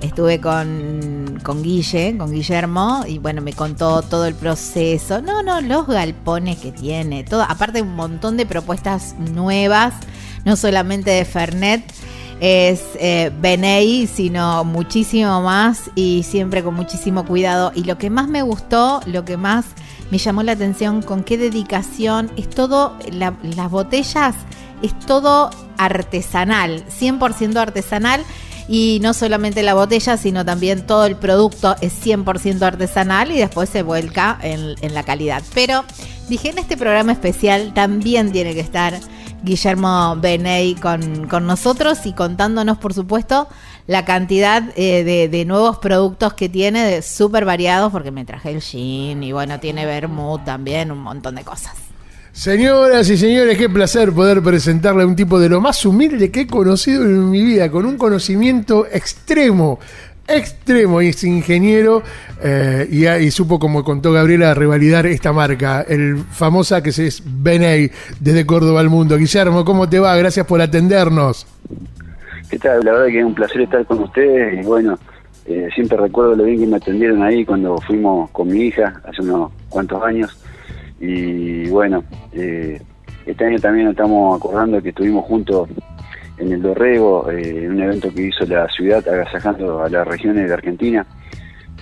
Estuve con, con Guille, con Guillermo, y bueno, me contó todo el proceso. No, no, los galpones que tiene, todo, aparte un montón de propuestas nuevas, no solamente de Fernet, es eh, Benei, sino muchísimo más y siempre con muchísimo cuidado. Y lo que más me gustó, lo que más me llamó la atención con qué dedicación. Es todo, las botellas es todo artesanal, 100% artesanal. Y no solamente la botella, sino también todo el producto es 100% artesanal y después se vuelca en, en la calidad. Pero dije, en este programa especial también tiene que estar Guillermo Beney con, con nosotros y contándonos, por supuesto, la cantidad eh, de, nuevos productos que tiene, de súper variados, porque me traje el gin y bueno, tiene vermouth también, un montón de cosas. Señoras y señores, qué placer poder presentarle a un tipo de lo más humilde que he conocido en mi vida, con un conocimiento extremo, extremo, y es ingeniero eh, y, supo, como contó Gabriela, revalidar esta marca, el famosa que es Beney desde Córdoba al mundo. Guillermo, ¿cómo te va? Gracias por atendernos. ¿Qué tal? La verdad que es un placer estar con ustedes y bueno, eh, siempre recuerdo lo bien que me atendieron ahí cuando fuimos con mi hija hace unos cuantos años y bueno, eh, este año también nos estamos acordando que estuvimos juntos en el Dorrego, eh, en un evento que hizo la ciudad agasajando a las regiones de Argentina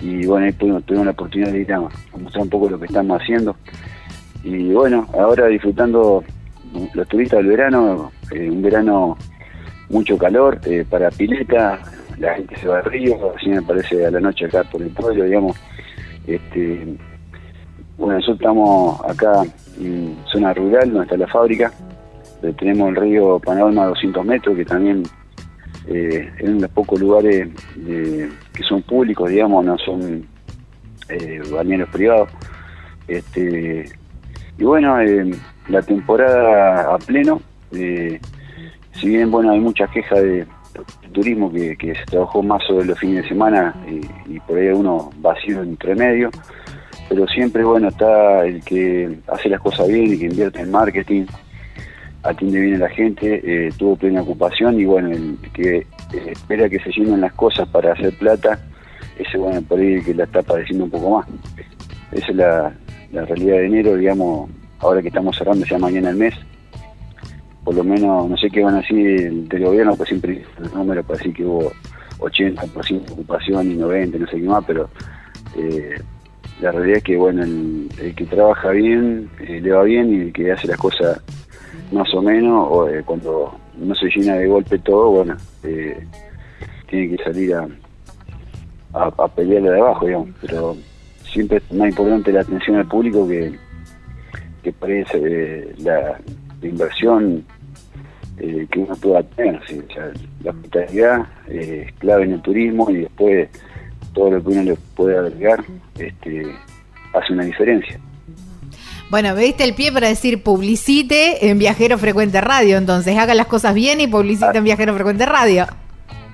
y bueno, ahí tuvimos, la oportunidad de ir a, mostrar un poco lo que estamos haciendo y bueno, ahora disfrutando los turistas del verano, un verano mucho calor eh, para pileta, la gente se va al río, así me parece a la noche acá por el pueblo, digamos. Este, bueno, nosotros estamos acá en zona rural, donde está la fábrica, tenemos el río Panorama a 200 metros, que también eh, es uno de los pocos lugares que son públicos, digamos, no son eh, privados. Este, y bueno, eh, la temporada a pleno, eh, si bien bueno hay mucha queja de, turismo que, se trabajó más sobre los fines de semana y, por ahí uno vacío entre medio, pero siempre bueno está el que hace las cosas bien y que invierte en marketing, atiende bien a la gente, eh, tuvo plena ocupación y bueno, el que espera que se llenen las cosas para hacer plata, ese bueno por ahí que la está padeciendo un poco más. Esa es la, la realidad de enero, digamos, ahora que estamos cerrando ya mañana el mes, por lo menos, no sé qué van a decir del gobierno, pues siempre el número para que hubo 80% de ocupación y 90, no sé qué más, pero eh, la realidad es que, bueno, el, que trabaja bien, eh, le va bien, y el que hace las cosas más o menos, o eh, cuando no se llena de golpe todo, bueno, tiene que salir a, a, pelearle de abajo, digamos, pero siempre es más importante la atención al público que, que parece la de inversión eh, que uno pueda tener. la hospitalidad eh, es clave en el turismo y después todo lo que uno le puede agregar este, hace una diferencia. Bueno, me diste el pie para decir publicite en Viajero Frecuente Radio, entonces haga las cosas bien y publicite en Viajero Frecuente Radio.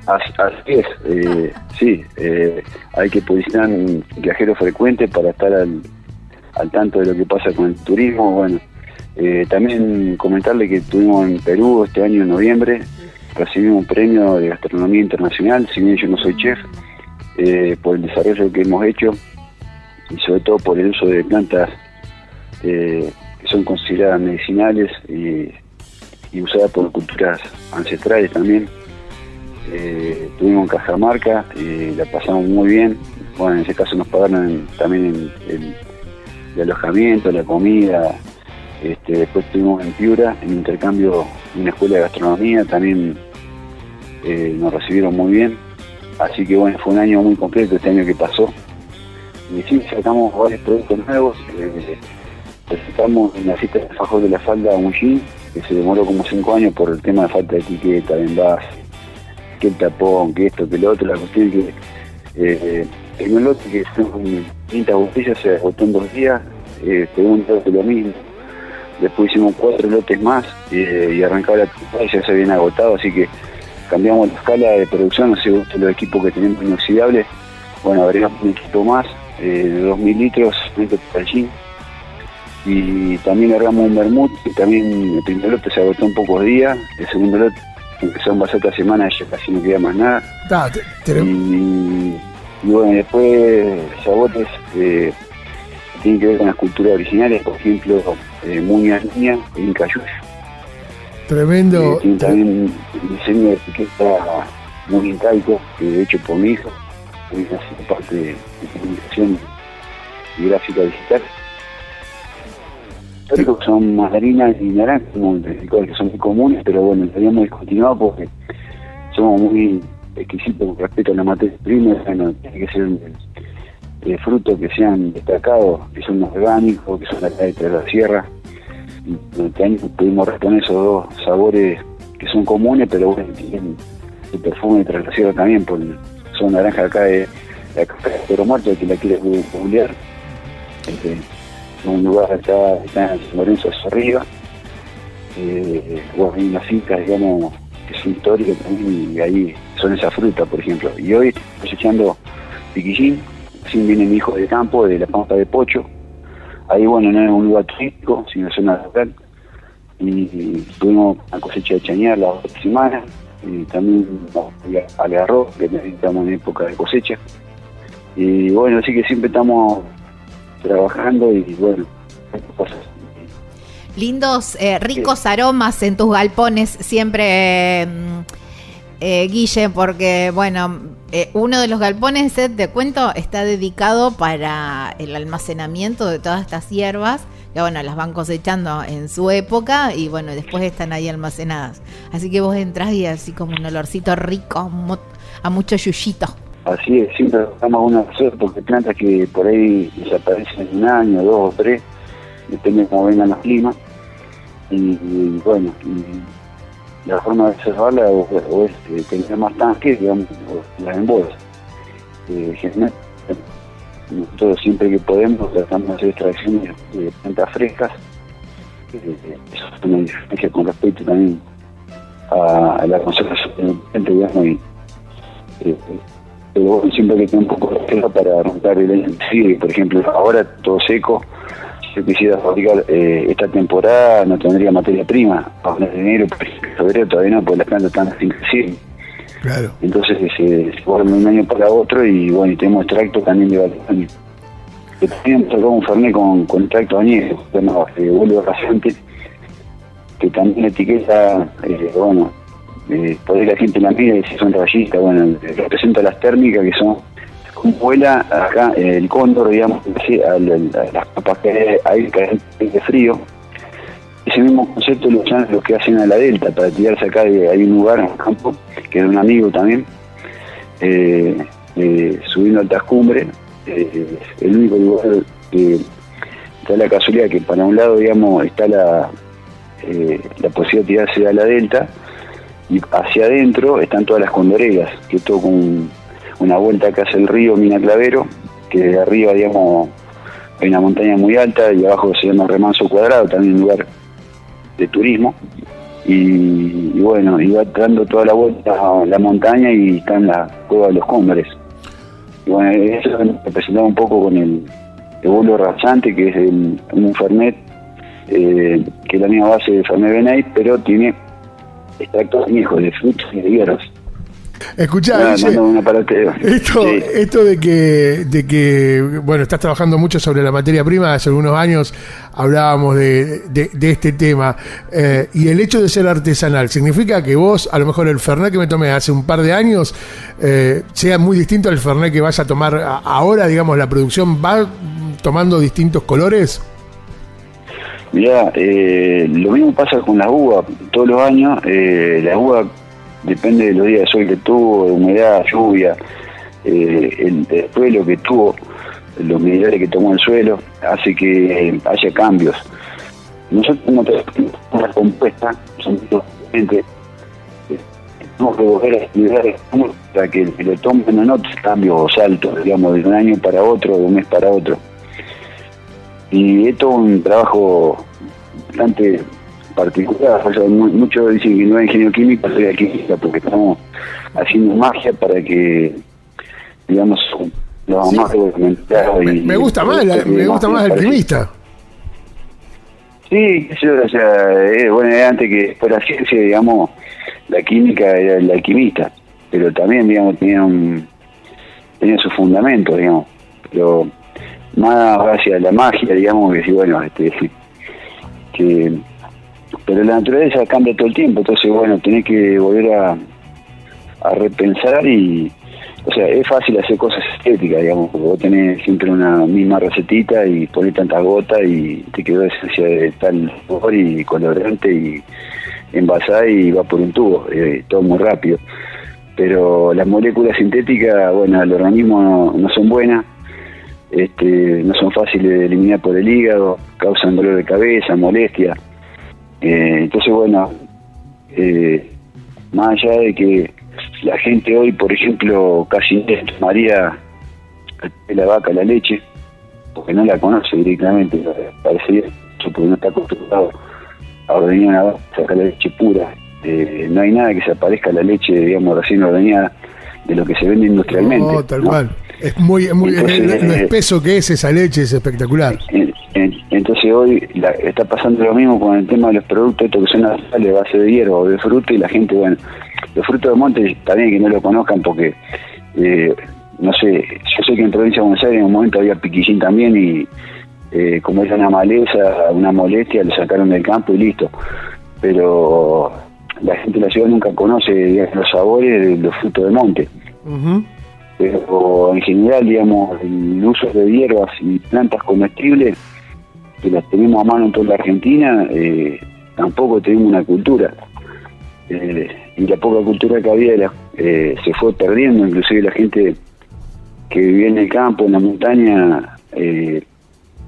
Así, es, eh, sí, hay que publicitar en Viajero Frecuente para estar al, al tanto de lo que pasa con el turismo, bueno, eh, también comentarle que estuvimos en Perú este año en noviembre, recibimos un premio de gastronomía internacional, si bien yo no soy chef, eh, por el desarrollo que hemos hecho y sobre todo por el uso de plantas eh, que son consideradas medicinales y, usadas por culturas ancestrales también. eh, estuvimos en Cajamarca y la pasamos muy bien. Bueno, en ese caso nos pagaron también el, el alojamiento, la comida, este, después estuvimos en Piura, en intercambio en una escuela de gastronomía, también eh, nos recibieron muy bien. Así que bueno, fue un año muy completo este año que pasó. Y sí, sacamos varios productos nuevos. Eh, presentamos en la fiesta de Fajos de la Falda un jean, que se demoró como cinco años por el tema de falta de etiqueta, de envase, que el tapón, que esto, que lo otro. La cuestión es que eh, el lote que son 30 botellas se agotó en dos días, eh, lo mismo Después hicimos cuatro lotes más eh, y arrancaba la temporada y ya se habían agotado, así que cambiamos la escala de producción, no sé los equipos que tenemos inoxidables. Bueno, agregamos un equipo más eh, de 2.000 litros, allí. Y también agregamos un vermut, que también el primer lote se agotó en pocos días, el segundo lote empezó en base otra semana, ya casi no queda más nada. y, bueno, después sabores eh, tienen que ver con las culturas originales, por ejemplo, eh, Muña Niña y Inca Tremendo. Tiene también diseño de etiqueta muy incaico, que de hecho por mi hijo, que hace parte de, comunicación y gráfica digital. que son mandarinas y naranjas, que son muy comunes, pero bueno, estaríamos discontinuado porque somos muy exquisitos con respecto a la materia prima, bueno, tiene que ser de frutos que sean destacados, que son orgánicos, que son de de la sierra. Y este año pudimos reponer esos dos sabores que son comunes, pero bueno, tienen el perfume de la sierra también, porque son naranjas acá de la café de Perro Muerto, que la quiere googlear. Este, un lugar acá, está en San Lorenzo hacia arriba. Eh, bueno, hay una finca, digamos, que son históricas también, y ahí son esas frutas, por ejemplo. Y hoy cosechando piquillín, Recién viene mi hijo de campo, de la Pampa de Pocho. Ahí, bueno, no es un lugar turístico, sino zona local. Y, tuvimos una cosecha de chañar la otra semana. Y también al arroz, que necesitamos en época de cosecha. Y bueno, así que siempre estamos trabajando y bueno, cosas. Lindos, eh, ricos aromas en tus galpones, siempre, eh, eh, Guille, porque bueno, eh, uno de los galpones, de cuento, está dedicado para el almacenamiento de todas estas hierbas, que bueno, las van cosechando en su época y bueno, después están ahí almacenadas. Así que vos entras y así como un olorcito rico a mucho yuyito. Así es, siempre damos una suerte porque plantas que por ahí desaparecen en un año, dos o tres, depende de cómo vengan los climas. Y, bueno, la forma de observarla o, es eh, tener más tanque, digamos, o las embolas. Eh, nosotros siempre que podemos tratamos de hacer extracciones de plantas frescas. Eh, eso es una diferencia con respecto también a, la conservación del digamos, y, eh, pero siempre que tener un poco de tierra para romper el sí, por ejemplo, ahora todo seco, si quisiera fabricar eh, esta temporada no tendría materia prima. Ahora en enero, febrero todavía no, porque las plantas están sin crecer. Claro. Entonces se, se de un año para otro y bueno, y tenemos extracto también de batonio. También tocó un fernet con, con extracto añejo, bueno, eh, vuelvo rasante, que también etiqueta, eh, bueno, eh, ahí la gente la mira y si son rayitas, bueno, representa las térmicas que son vuela acá el cóndor, digamos, a, las papas que hay de frío. Ese mismo concepto lo usan los que hacen a la delta para tirarse acá. hay un lugar el campo, que es un amigo también, eh, eh, subiendo altas cumbres. Eh, el único lugar que está la casualidad que para un lado, digamos, está la, la posibilidad de tirarse a la delta y hacia adentro están todas las condoreras, que todo con una vuelta que hace el río Mina Clavero, que de arriba, digamos, hay una montaña muy alta y abajo se llama Remanso Cuadrado, también un lugar de turismo. Y, bueno, iba dando toda la vuelta a la montaña y está en la cueva de los Cóndores. Y bueno, eso representaba un poco con el, el rasante, que es un Fernet, eh, que es la misma base de Fernet Benay, pero tiene extractos viejos de frutos y de hierbas. Escuchá. Esto, Sí. esto de que, de que, bueno, estás trabajando mucho sobre la materia prima, hace algunos años hablábamos de, de- de este tema, eh, y el hecho de ser artesanal, ¿significa que vos, a lo mejor el Fernet que me tomé hace un par de años, eh, sea muy distinto al Fernet que vas a tomar ahora, digamos, la producción va tomando distintos colores? Mirá, eh, lo mismo pasa con la uva. Todos los años, la uva depende de los días de sol que tuvo, de humedad, lluvia, eh, el, el suelo que tuvo, los minerales que tomó el suelo, hace que eh, haya cambios. Nosotros como una compuesta, gente, tenemos que volver a estudiar para que lo tome no note cambios saltos, digamos, de un año para otro, de un mes para otro. Y esto es un trabajo bastante particular. O sea, muchos dicen que no es ingenio químico, soy química, porque estamos haciendo magia para que, digamos, lo más. Me, y- me gusta más, la- me gusta más alquimista. Sí, eso, o sea, eh, bueno, antes que fuera ciencia, digamos, la química era el alquimista, pero también, digamos, tenía un, tenía su fundamento, digamos, pero más hacia la magia, digamos, que sí, bueno, este, que, pero la naturaleza cambia todo el tiempo, entonces, bueno, tenés que volver a, a repensar y, o sea, es fácil hacer cosas estéticas, digamos, porque vos tenés siempre una misma recetita y ponés tantas gotas y te quedó esencia de tal sabor y colorante y envasada y va por un tubo, eh, todo muy rápido. Pero las moléculas sintéticas, bueno, al organismo no, no son buenas, este, no son fáciles de eliminar por el hígado, causan dolor de cabeza, molestia. Eh, entonces, bueno, eh, más allá de que la gente hoy, por ejemplo, casi no tomaría la vaca la leche, porque no la conoce directamente, parecería porque no está acostumbrado a ordeñar una vaca, sacar la leche pura. Eh, no hay nada que se aparezca a la leche, digamos, recién ordeñada de lo que se vende industrialmente. No, tal ¿no? cual. Es muy, es muy Entonces, lo eh, espeso que es esa leche es espectacular. En- en- Entonces hoy la- está pasando lo mismo con el tema de los productos estos que son naturales de base de hierba o de fruta y la gente, bueno, los frutos de monte también que no lo conozcan porque, eh, no sé, yo sé que en provincia de Buenos Aires en un momento había piquillín también y eh, como era una maleza, una molestia, lo sacaron del campo y listo. Pero la gente de la ciudad nunca conoce digamos, los sabores de los frutos de monte Ujú. pero en general, digamos, el uso de hierbas y plantas comestibles, que las tenemos a mano en toda la Argentina, eh, tampoco tenemos una cultura. Eh, y la poca cultura que había la- eh, se fue perdiendo, inclusive la gente que vivía en el campo, en la montaña, eh,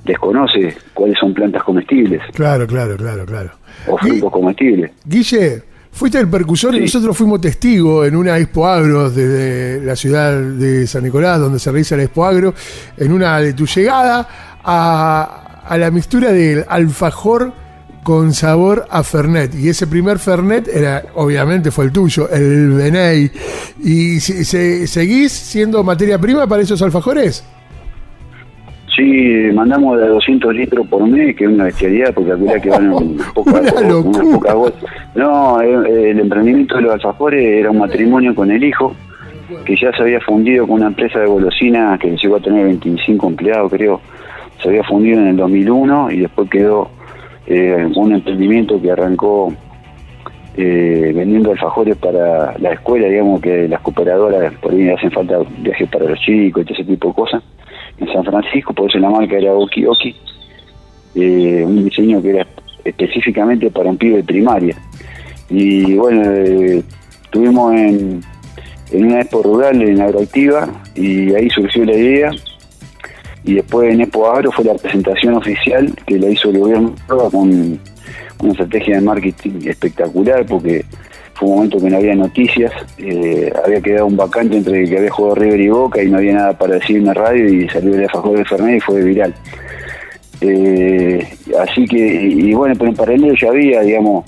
desconoce cuáles son plantas comestibles Claro, claro, claro, claro. o Gui- frutos comestibles. Guille, fuiste el percusor y nosotros fuimos testigos en una Expo Agro desde la ciudad de San Nicolás, donde se realiza la Expo Agro, en una de tu llegada a, a la mixtura del alfajor con sabor a Fernet. Y ese primer Fernet era, obviamente, fue el tuyo, el Beney. ¿Y se- se- seguís siendo materia prima para esos alfajores? Sí, mandamos de 200 litros por mes, que es una bestialidad, porque calcula que van un poco Una pocas gotas. No, eh, el emprendimiento de los alfajores era un matrimonio con el hijo, que ya se había fundido con una empresa de golosinas que llegó a tener 25 empleados, creo. Se había fundido en el 2001 y después quedó eh, un emprendimiento que arrancó eh, vendiendo alfajores para la escuela, digamos que las cooperadoras por ahí hacen falta viajes para los chicos y todo ese tipo de cosas. En San Francisco, por eso la marca era Oki Oki, eh, un diseño que era específicamente para un pibe de primaria. Y bueno, eh, estuvimos en, en una expo rural en Agroactiva y ahí surgió la idea. Y después en Expo Agro fue la presentación oficial que la hizo el gobierno con una estrategia de marketing espectacular porque fue un momento que no había noticias, eh, había quedado un vacante entre que había jugado River y Boca y no había nada para decir en la radio y salió el alfajor de Fernet y fue viral. Eh, así que, y, bueno, pero en paralelo ya había, digamos,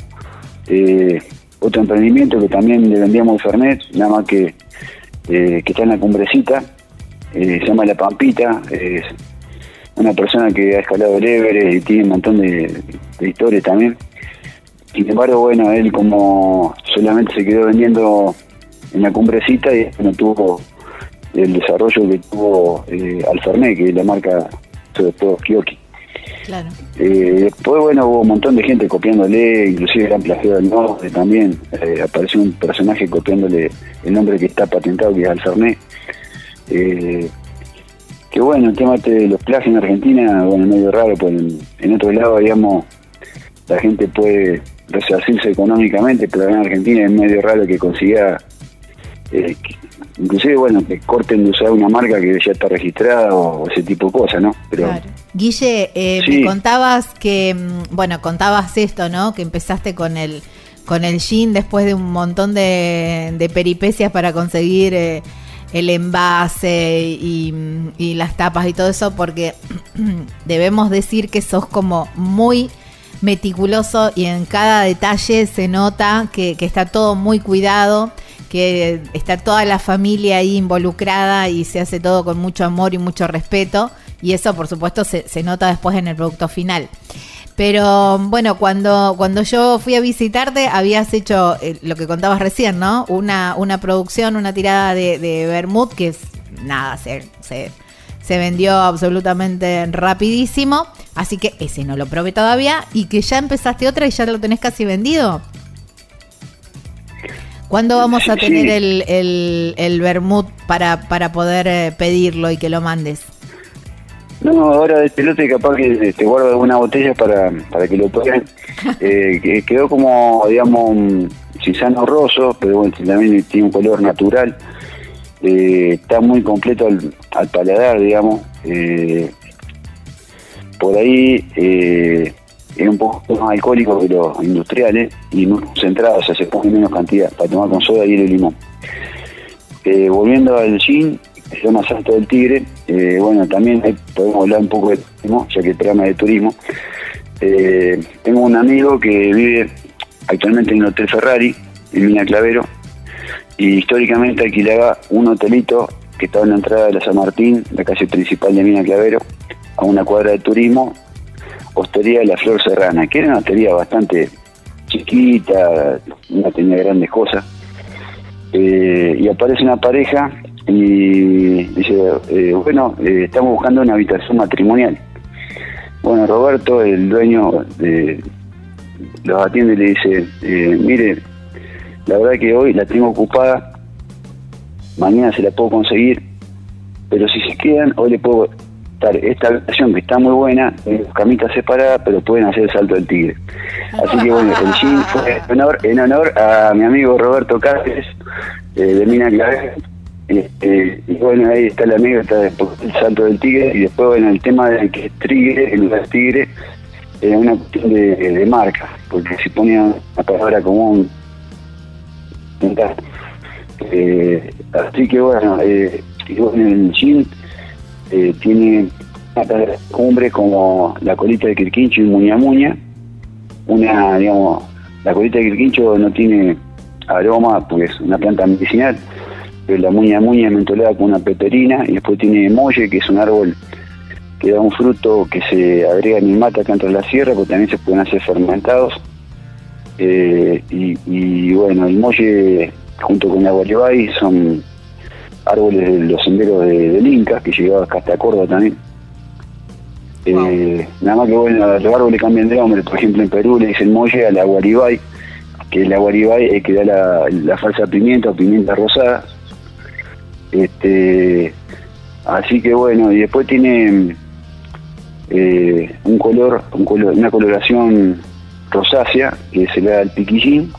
eh, otro emprendimiento que también le vendíamos el Fernet, nada más que, eh, que está en la cumbrecita, eh, se llama La Pampita, es una persona que ha escalado el Everest y tiene un montón de historias también. Sin embargo, bueno, él como solamente se quedó vendiendo en la cumbrecita y no tuvo el desarrollo que tuvo eh, Alfernet, que es la marca sobre todo Kioki. Claro. Eh, después, bueno, hubo un montón de gente copiándole, inclusive Gran Plagio del Norte también. Eh, apareció un personaje copiándole el nombre que está patentado, que es Alfernet. Eh, que bueno, el tema de los plagios en Argentina, bueno, medio raro, pues en, en otro lado, digamos, la gente puede resarcirse económicamente, pero en Argentina es medio raro que consiga, eh, que- inclusive, bueno, que corten de usar una marca que ya está registrada o, ese tipo de cosas, ¿no? Pero Claro. Guille, eh, Sí. me contabas que, mm, bueno, contabas esto, ¿no? Que empezaste con el con el jean después de un montón de, de peripecias para conseguir eh, el envase y, y las tapas y todo eso, porque debemos decir que sos como muy meticuloso y en cada detalle se nota que, que está todo muy cuidado, que está toda la familia ahí involucrada y se hace todo con mucho amor y mucho respeto. Y eso, por supuesto, se, se nota después en el producto final. Pero bueno, cuando, cuando yo fui a visitarte, habías hecho eh, lo que contabas recién, ¿no? Una, una producción, una tirada de, de Bermud que es nada, se, se, se vendió absolutamente rapidísimo. Así que ese no lo probé todavía. Y que ya empezaste otra y ya lo tenés casi vendido. ¿Cuándo vamos a tener sí. el, el, el vermut para, para poder eh, pedirlo y que lo mandes? No, ahora de este lote capaz que te guardo alguna botella para, para que lo prueben. Eh, que quedó como, digamos, un cisano roso, pero bueno, también tiene un color natural. Eh, está muy completo al, al paladar, digamos. Eh, por ahí eh, es un poco más alcohólico que los industriales y más concentrado, o sea, se pone menos cantidad para tomar con soda, hielo y limón. Volviendo al gin, que se llama Salto del Tigre, bueno, también podemos hablar un poco de turismo, ya que el programa de turismo. Tengo un amigo que vive actualmente en el Hotel Ferrari, en Mina Clavero, y históricamente alquilaba un hotelito que estaba en la entrada de la San Martín, la calle principal de Mina Clavero, a una cuadra de turismo, Hostería de la Flor Serrana, que era una hostería bastante chiquita, no tenía grandes cosas. Eh, y aparece una pareja y dice, eh, bueno, eh, estamos buscando una habitación matrimonial. Bueno, Roberto, el dueño, los atiende y le dice, eh, mire, la verdad que hoy la tengo ocupada, mañana se la puedo conseguir, pero si se quedan, hoy le puedo dar esta habitación que está muy buena, en camitas separadas, pero pueden hacer el salto del tigre. Así que bueno, el gin fue en honor, en honor a mi amigo Roberto Cáceres, eh, de Mina Clavel. Este, y bueno, ahí está la anécdota después del salto del tigre, y después bueno, el tema de que es tigre, de tigre, era una cuestión de, de marca, porque si ponía una palabra común, eh, así que bueno, eh, bueno, el gin eh, tiene una cumbre como la colita de quirquincho y muña muña. Una, digamos, la colita de quirquincho no tiene aroma porque es una planta medicinal, pero la muña muña es mentolada con una peperina y después tiene molle, que es un árbol que da un fruto que se agrega en el mate acá entre la sierra, porque también se pueden hacer fermentados. Eh, y, y bueno, el molle junto con la guaribay son árboles de los senderos de, del Inca, que llegaba hasta Córdoba también. Eh, Nada más que bueno, los árboles cambian de nombre, por ejemplo en Perú le dicen molle a la guaribay, que la guaribay es que da la, la falsa pimienta o pimienta rosada. Este, así que bueno, y después tiene eh, un color, un color, una coloración rosácea que se le da al piquillín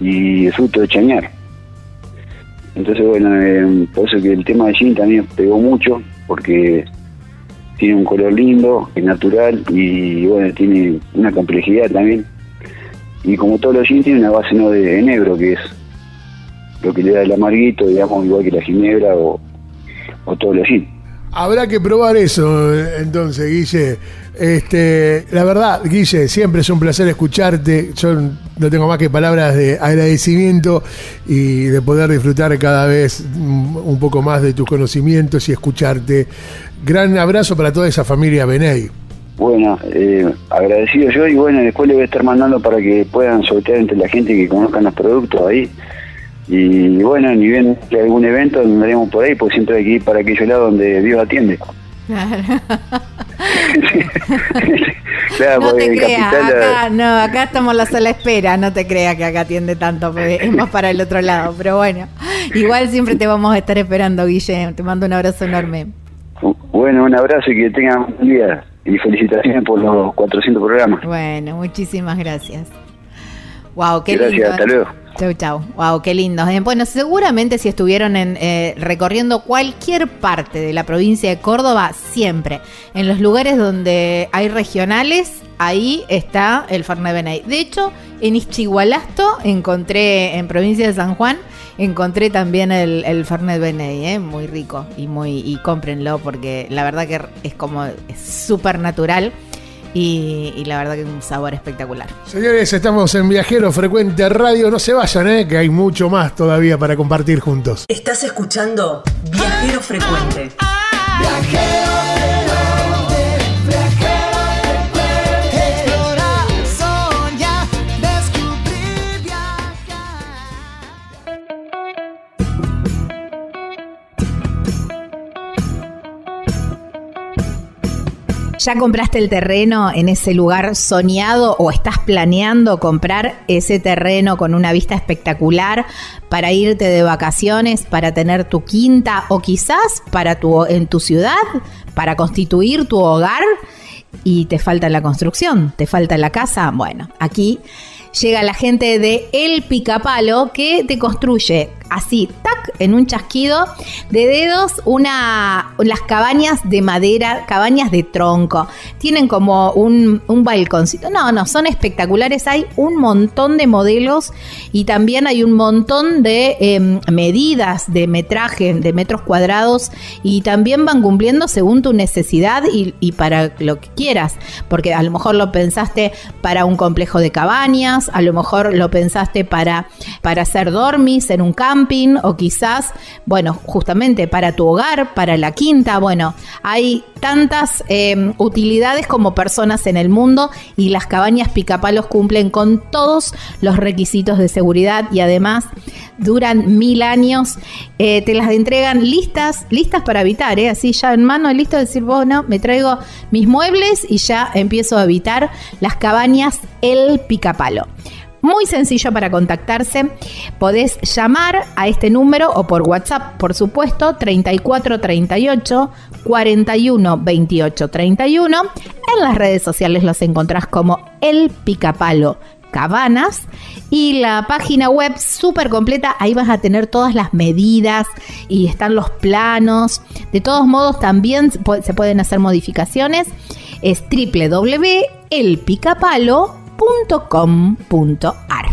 y el fruto de chañar. Entonces, bueno, eh, por eso que el tema de gin también pegó mucho, porque tiene un color lindo, es natural y bueno, tiene una complejidad también. Y como todos los gin, tiene una base no de enebro, que es lo que le da el amarguito, digamos, igual que la ginebra o, o todos los gin. Habrá que probar eso, eh, entonces, Guille. Este, la verdad, Guille, siempre es un placer escucharte. Yo no tengo más que palabras de agradecimiento y de poder disfrutar cada vez mm, un poco más de tus conocimientos y escucharte. Gran abrazo para toda esa familia Beney. Bueno, eh, agradecido yo y bueno, después le voy a estar mandando para que puedan sortear entre la gente que conozcan los productos ahí. Y bueno, ni bien que algún evento andaremos por ahí, pues siempre hay que ir para aquellos lados donde Dios atiende. Claro, no te creas, acá, no, acá estamos la sola espera, no te creas que acá atiende tanto, es más para el otro lado, pero bueno, igual siempre te vamos a estar esperando, Guille, te mando un abrazo enorme. Bueno, un abrazo y que tengan un día y felicitaciones por los 400 programas. Bueno, muchísimas gracias. Wow, qué Gracias, hasta luego. Chau, chau. Wow, qué lindo. Eh, bueno, seguramente si estuvieron en, eh, recorriendo cualquier parte de la provincia de Córdoba, siempre en los lugares donde hay regionales, ahí está el Fernet Benay. De hecho, en Ischigualasto encontré, en provincia de San Juan, encontré también el, el Fernet eh, muy rico y muy y cómprenlo porque la verdad que es como súper natural y, la verdad que es un sabor espectacular. Señores, estamos en Viajero Frecuente Radio. No se vayan, ¿eh? que hay mucho más todavía para compartir juntos. Estás escuchando Viajero Frecuente. Viajero ¿Ya compraste el terreno en ese lugar soñado o estás planeando comprar ese terreno con una vista espectacular para irte de vacaciones, para tener tu quinta o quizás para tu en tu ciudad, para constituir tu hogar y te falta la construcción, te falta la casa? Bueno, aquí llega la gente de El Picapalo que te construye así, tac, en un chasquido de dedos, una, las cabañas de madera, cabañas de tronco. Tienen como un, un balconcito. No, no, son espectaculares. Hay un montón de modelos y también hay un montón de em, medidas de metraje, de metros cuadrados y también van cumpliendo según tu necesidad y, y para lo que quieras. Porque a lo mejor lo pensaste para un complejo de cabañas, a lo mejor lo pensaste para, para hacer dormis en un campo o quizás, bueno, justamente para tu hogar, para la quinta, bueno, hay tantas em, utilidades como personas en el mundo y las cabañas picapalos cumplen con todos los requisitos de seguridad y además duran mil años, eh, te las entregan listas, listas para habitar, ¿eh? así ya en mano, listo decir, bueno, me traigo mis muebles y ya empiezo a habitar las cabañas El Picapalo. Muy sencillo para contactarse. Podés llamar a este número o por WhatsApp, por supuesto, 3438 41 28 31. En las redes sociales los encontrás como El Picapalo Cabanas y la página web súper completa, ahí vas a tener todas las medidas y están los planos. De todos modos también se pueden hacer modificaciones. Es www.elpicapalo.com .com.ar.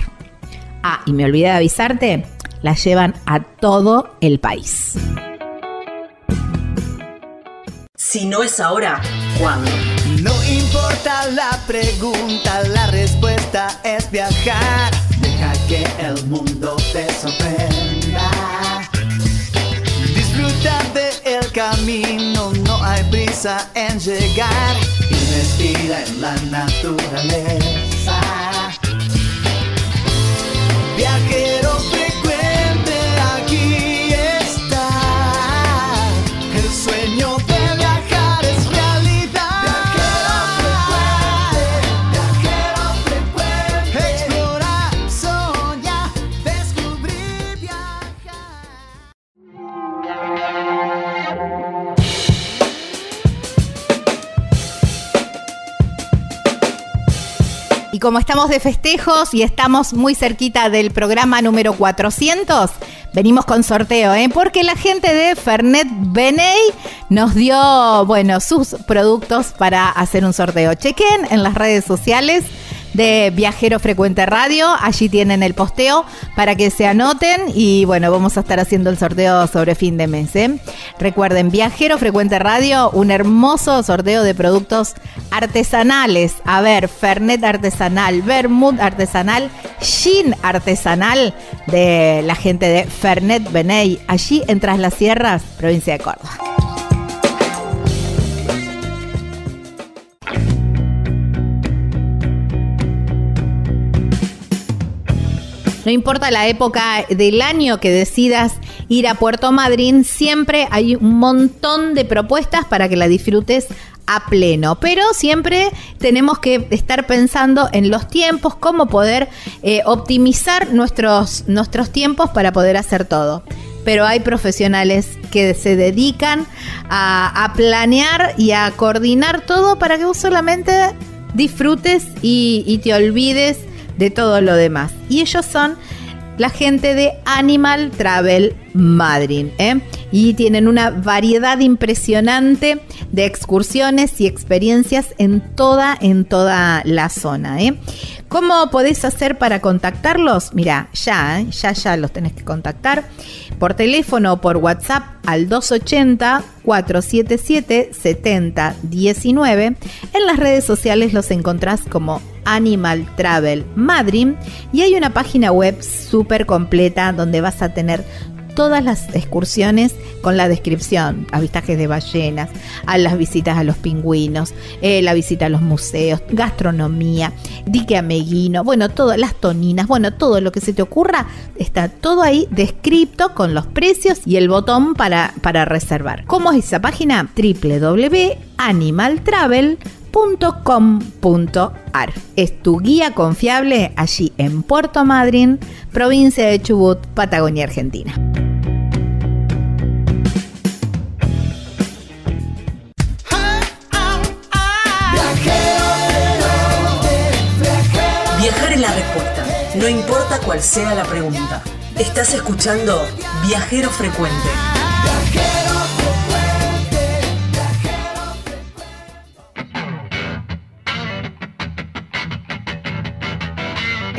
Ah, y me olvidé de avisarte, la llevan a todo el país. Si no es ahora, ¿cuándo? No importa la pregunta, la respuesta es viajar. Deja que el mundo te sorprenda. Disfruta del camino, no hay prisa en llegar. Y respira en la naturaleza. Como estamos de festejos y estamos muy cerquita del programa número 400, venimos con sorteo, ¿eh? Porque la gente de Fernet Beney nos dio, bueno, sus productos para hacer un sorteo. Chequen en las redes sociales de Viajero Frecuente Radio. Allí tienen el posteo para que se anoten y bueno, vamos a estar haciendo el sorteo sobre fin de mes. ¿eh? Recuerden, Viajero Frecuente Radio, un hermoso sorteo de productos artesanales. A ver, Fernet artesanal, Vermouth artesanal, Gin artesanal de la gente de Fernet Beney, allí en Tras las Sierras, provincia de Córdoba. No importa la época del año que decidas ir a Puerto Madryn, siempre hay un montón de propuestas para que la disfrutes a pleno. Pero siempre tenemos que estar pensando en los tiempos, cómo poder eh, optimizar nuestros, nuestros tiempos para poder hacer todo. Pero hay profesionales que se dedican a, planear y a coordinar todo para que vos solamente disfrutes y, y te olvides de todo lo demás. Y ellos son la gente de Animal Travel Madrid. ¿eh? Y tienen una variedad impresionante de excursiones y experiencias en toda, en toda la zona. ¿eh? ¿Cómo podés hacer para contactarlos? Mira, ya, ¿eh? ya, ya los tenés que contactar por teléfono o por WhatsApp al 280-477-7019. En las redes sociales los encontrás como Animal Travel Madrid y hay una página web súper completa donde vas a tener todas las excursiones con la descripción, avistajes de ballenas, a las visitas a los pingüinos, eh, la visita a los museos, gastronomía, dique ameguino, bueno, todas las toninas, bueno, todo lo que se te ocurra, está todo ahí descrito con los precios y el botón para, para reservar. ¿Cómo es esa página? www.animaltravel.com.ar Es tu guía confiable allí en Puerto Madryn, provincia de Chubut, Patagonia, Argentina. Viajar es la respuesta, no importa cuál sea la pregunta. Estás escuchando Viajero Frecuente.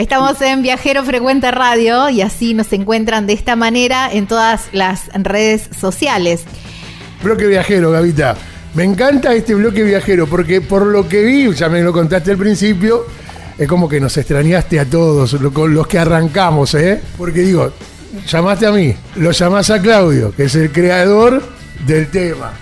Estamos en Viajero Frecuente Radio y así nos encuentran de esta manera en todas las redes sociales. Bloque viajero, Gavita. Me encanta este bloque viajero porque por lo que vi, ya me lo contaste al principio, es como que nos extrañaste a todos, los que arrancamos, ¿eh? Porque digo, llamaste a mí, lo llamás a Claudio, que es el creador del tema.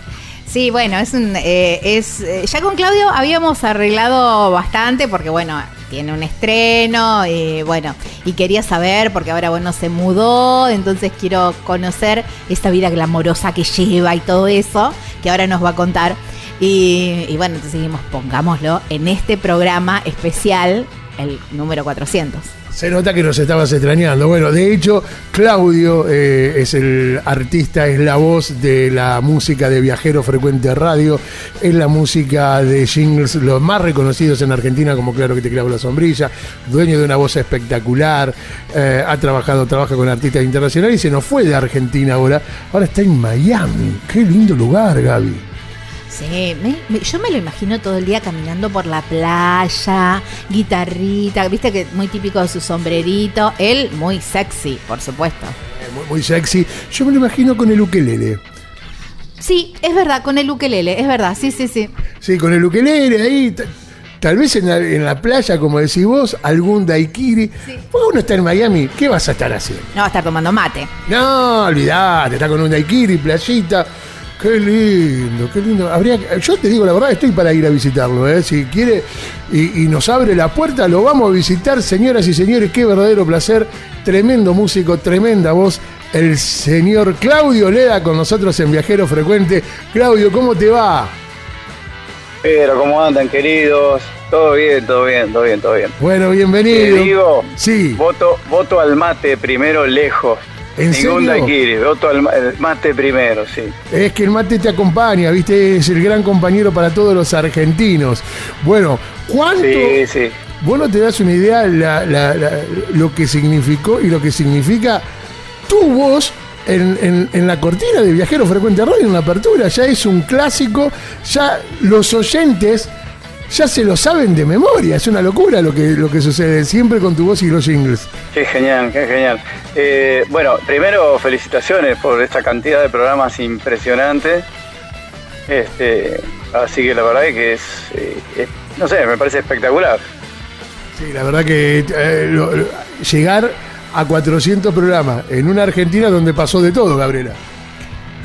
Sí, bueno, es un, eh, es eh, ya con Claudio habíamos arreglado bastante porque bueno tiene un estreno y bueno y quería saber porque ahora bueno se mudó entonces quiero conocer esta vida glamorosa que lleva y todo eso que ahora nos va a contar y, y bueno entonces dijimos pongámoslo en este programa especial el número 400. Se nota que nos estabas extrañando. Bueno, de hecho, Claudio eh, es el artista, es la voz de la música de Viajero Frecuente Radio, es la música de jingles los más reconocidos en Argentina, como Claro que te clavo la sombrilla, dueño de una voz espectacular, eh, ha trabajado, trabaja con artistas internacionales y se nos fue de Argentina ahora. Ahora está en Miami. Qué lindo lugar, Gaby. Sí, me- me- yo me lo imagino todo el día caminando por la playa, guitarrita, viste que muy típico de su sombrerito, él muy sexy, por supuesto. Eh, Muy, muy sexy. Yo me lo imagino con el ukelele. Sí, es verdad, con el ukelele, es verdad, sí, sí, sí. Sí, con el ukelele ahí. ta- Tal vez en la, en la playa, como decís vos, algún daiquiri. Porque uno está en Miami, ¿qué vas a estar haciendo? No va a estar tomando mate. No, olvidate, está con un daiquiri, playita. Qué lindo, qué lindo. Habría, yo te digo la verdad, estoy para ir a visitarlo. ¿eh? Si quiere y, y nos abre la puerta, lo vamos a visitar, señoras y señores. Qué verdadero placer. Tremendo músico, tremenda voz. El señor Claudio Leda con nosotros en Viajero Frecuente. Claudio, ¿cómo te va? Pero, ¿cómo andan, queridos? Todo bien, todo bien, todo bien, todo bien. Bueno, Te bienvenido. digo, Sí. voto, voto al mate primero lejos. ¿En Ningún serio? daiquiri, ma- el mate primero, sí. Es que el mate te acompaña, ¿viste? Es el gran compañero para todos los argentinos. Bueno, ¿cuánto? Sí, sí. Vos no te das una idea la- la- la- lo que significó y lo que significa tu voz en, en- en la cortina de Viajero Frecuente Radio, en la apertura. Ya es un clásico, ya los oyentes ya se lo saben de memoria. Es una locura lo que, lo que sucede siempre con tu voz y los jingles. Qué genial, qué genial. Eh, bueno, primero felicitaciones por esta cantidad de programas impresionantes. Este, así que la verdad es que es, eh, es- no sé, me parece espectacular. Sí, la verdad que eh, lo- lo- llegar a 400 programas en una Argentina donde pasó de todo, Gabriela.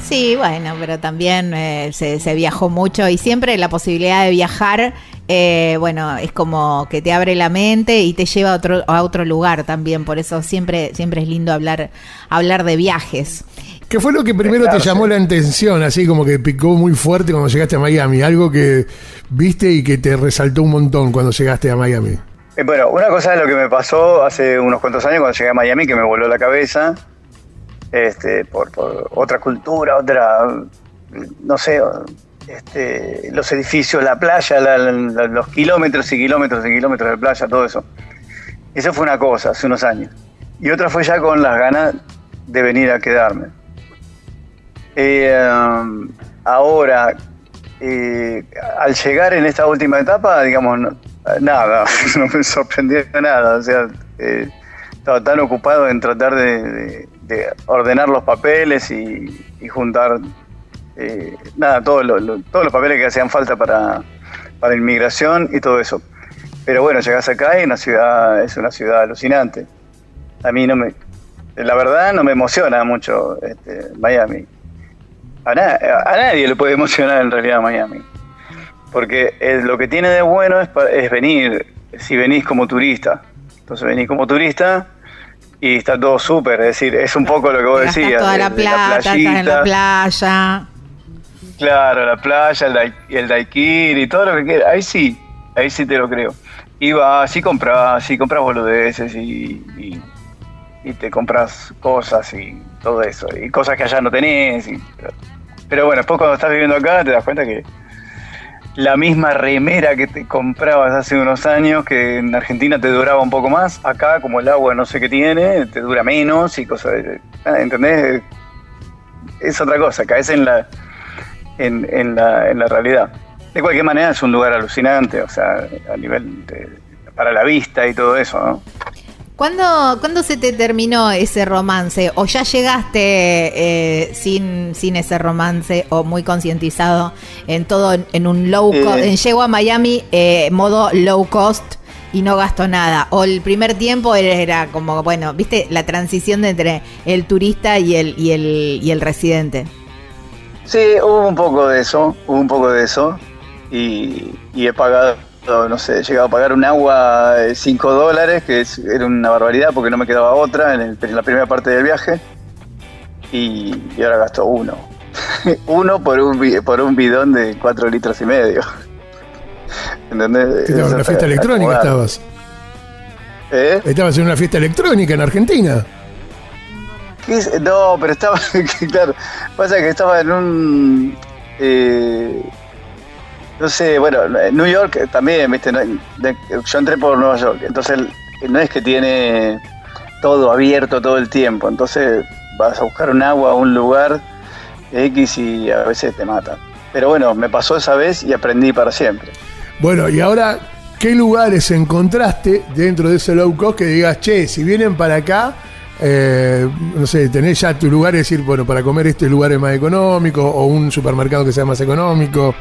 Sí, bueno, pero también eh, se, se viajó mucho y siempre la posibilidad de viajar eh, bueno, es como que te abre la mente y te lleva a otro, a otro lugar también. Por eso siempre, siempre es lindo hablar, hablar de viajes. ¿Qué fue lo que primero te llamó la atención, así como que picó muy fuerte cuando llegaste a Miami? Algo que viste y que te resaltó un montón cuando llegaste a Miami. Eh, bueno, una cosa es lo que me pasó hace unos cuantos años cuando llegué a Miami, que me voló la cabeza, este, por, por otra cultura, otra, no sé, este, los edificios, la playa, la- la- los kilómetros y kilómetros y kilómetros de playa, todo eso. Eso fue una cosa hace unos años. Y otra fue ya con las ganas de venir a quedarme. Eh, um, ahora, eh, al llegar en esta última etapa, digamos, nada, no me sorprendió nada. O sea, eh, estaba tan ocupado en tratar de, de- de ordenar los papeles y juntar eh, nada, todos los, los- todos los papeles que hacían falta para, para inmigración y todo eso. Pero bueno, llegas acá y una ciudad, es una ciudad alucinante. A mí no me, la verdad no me emociona mucho este, Miami. A, na- a nadie le puede emocionar en realidad Miami. Porque lo que tiene de bueno es, es venir, si venís como turista. Entonces venís como turista y está todo súper. Es decir, es un poco lo que vos decías. toda de- la de plata, estás en la playa. Claro, la playa, el, dai- el todo lo que quieras. Ahí sí, ahí sí te lo creo. Iba, así compras, sí compras boludeces y, y, y te compras cosas y todo eso. Y cosas que allá no tenés. y- pero bueno, después cuando estás viviendo acá te das cuenta que la misma remera que te comprabas hace unos años, que en Argentina te duraba un poco más, acá como el agua no sé qué tiene, te dura menos y cosas ¿Entendés? Es otra cosa, caes en la en, en la, en la realidad. De cualquier manera es un lugar alucinante, o sea, a nivel de, para la vista y todo eso, ¿no? ¿Cuándo, cuándo se te terminó ese romance? ¿O ya llegaste eh, sin, sin ese romance o muy concientizado en todo en, en un low cost? Eh. En llego a Miami, eh, modo low cost y no gasto nada. O el primer tiempo era, como, bueno, viste, la transición de entre el turista y el, y el, y el residente. Sí, hubo un poco de eso, hubo un poco de eso, y, y he pagado, no sé, he llegado a pagar un agua 5 dólares, que es- era una barbaridad porque no me quedaba otra en, el- en la primera parte del viaje, y, y ahora gasto uno. uno por un, por un bidón de 4 litros y medio. ¿Entendés? ¿Qué estabas en una fiesta electrónica estabas? ¿Eh? Estabas en una fiesta electrónica en Argentina. No, pero estaba, claro, pasa que estaba en un, eh, no sé, bueno, en New York también, viste, yo entré por Nueva York, entonces no es que tiene todo abierto todo el tiempo, entonces vas a buscar un agua un lugar X y a veces te matan. Pero bueno, me pasó esa vez y aprendí para siempre. Bueno, y ahora, ¿qué lugares encontraste dentro de ese low cost que digas, che, si vienen para acá, eh, no sé, tenés ya tu lugar, es decir, bueno, para comer este lugar es más económico o un supermercado que sea más económico?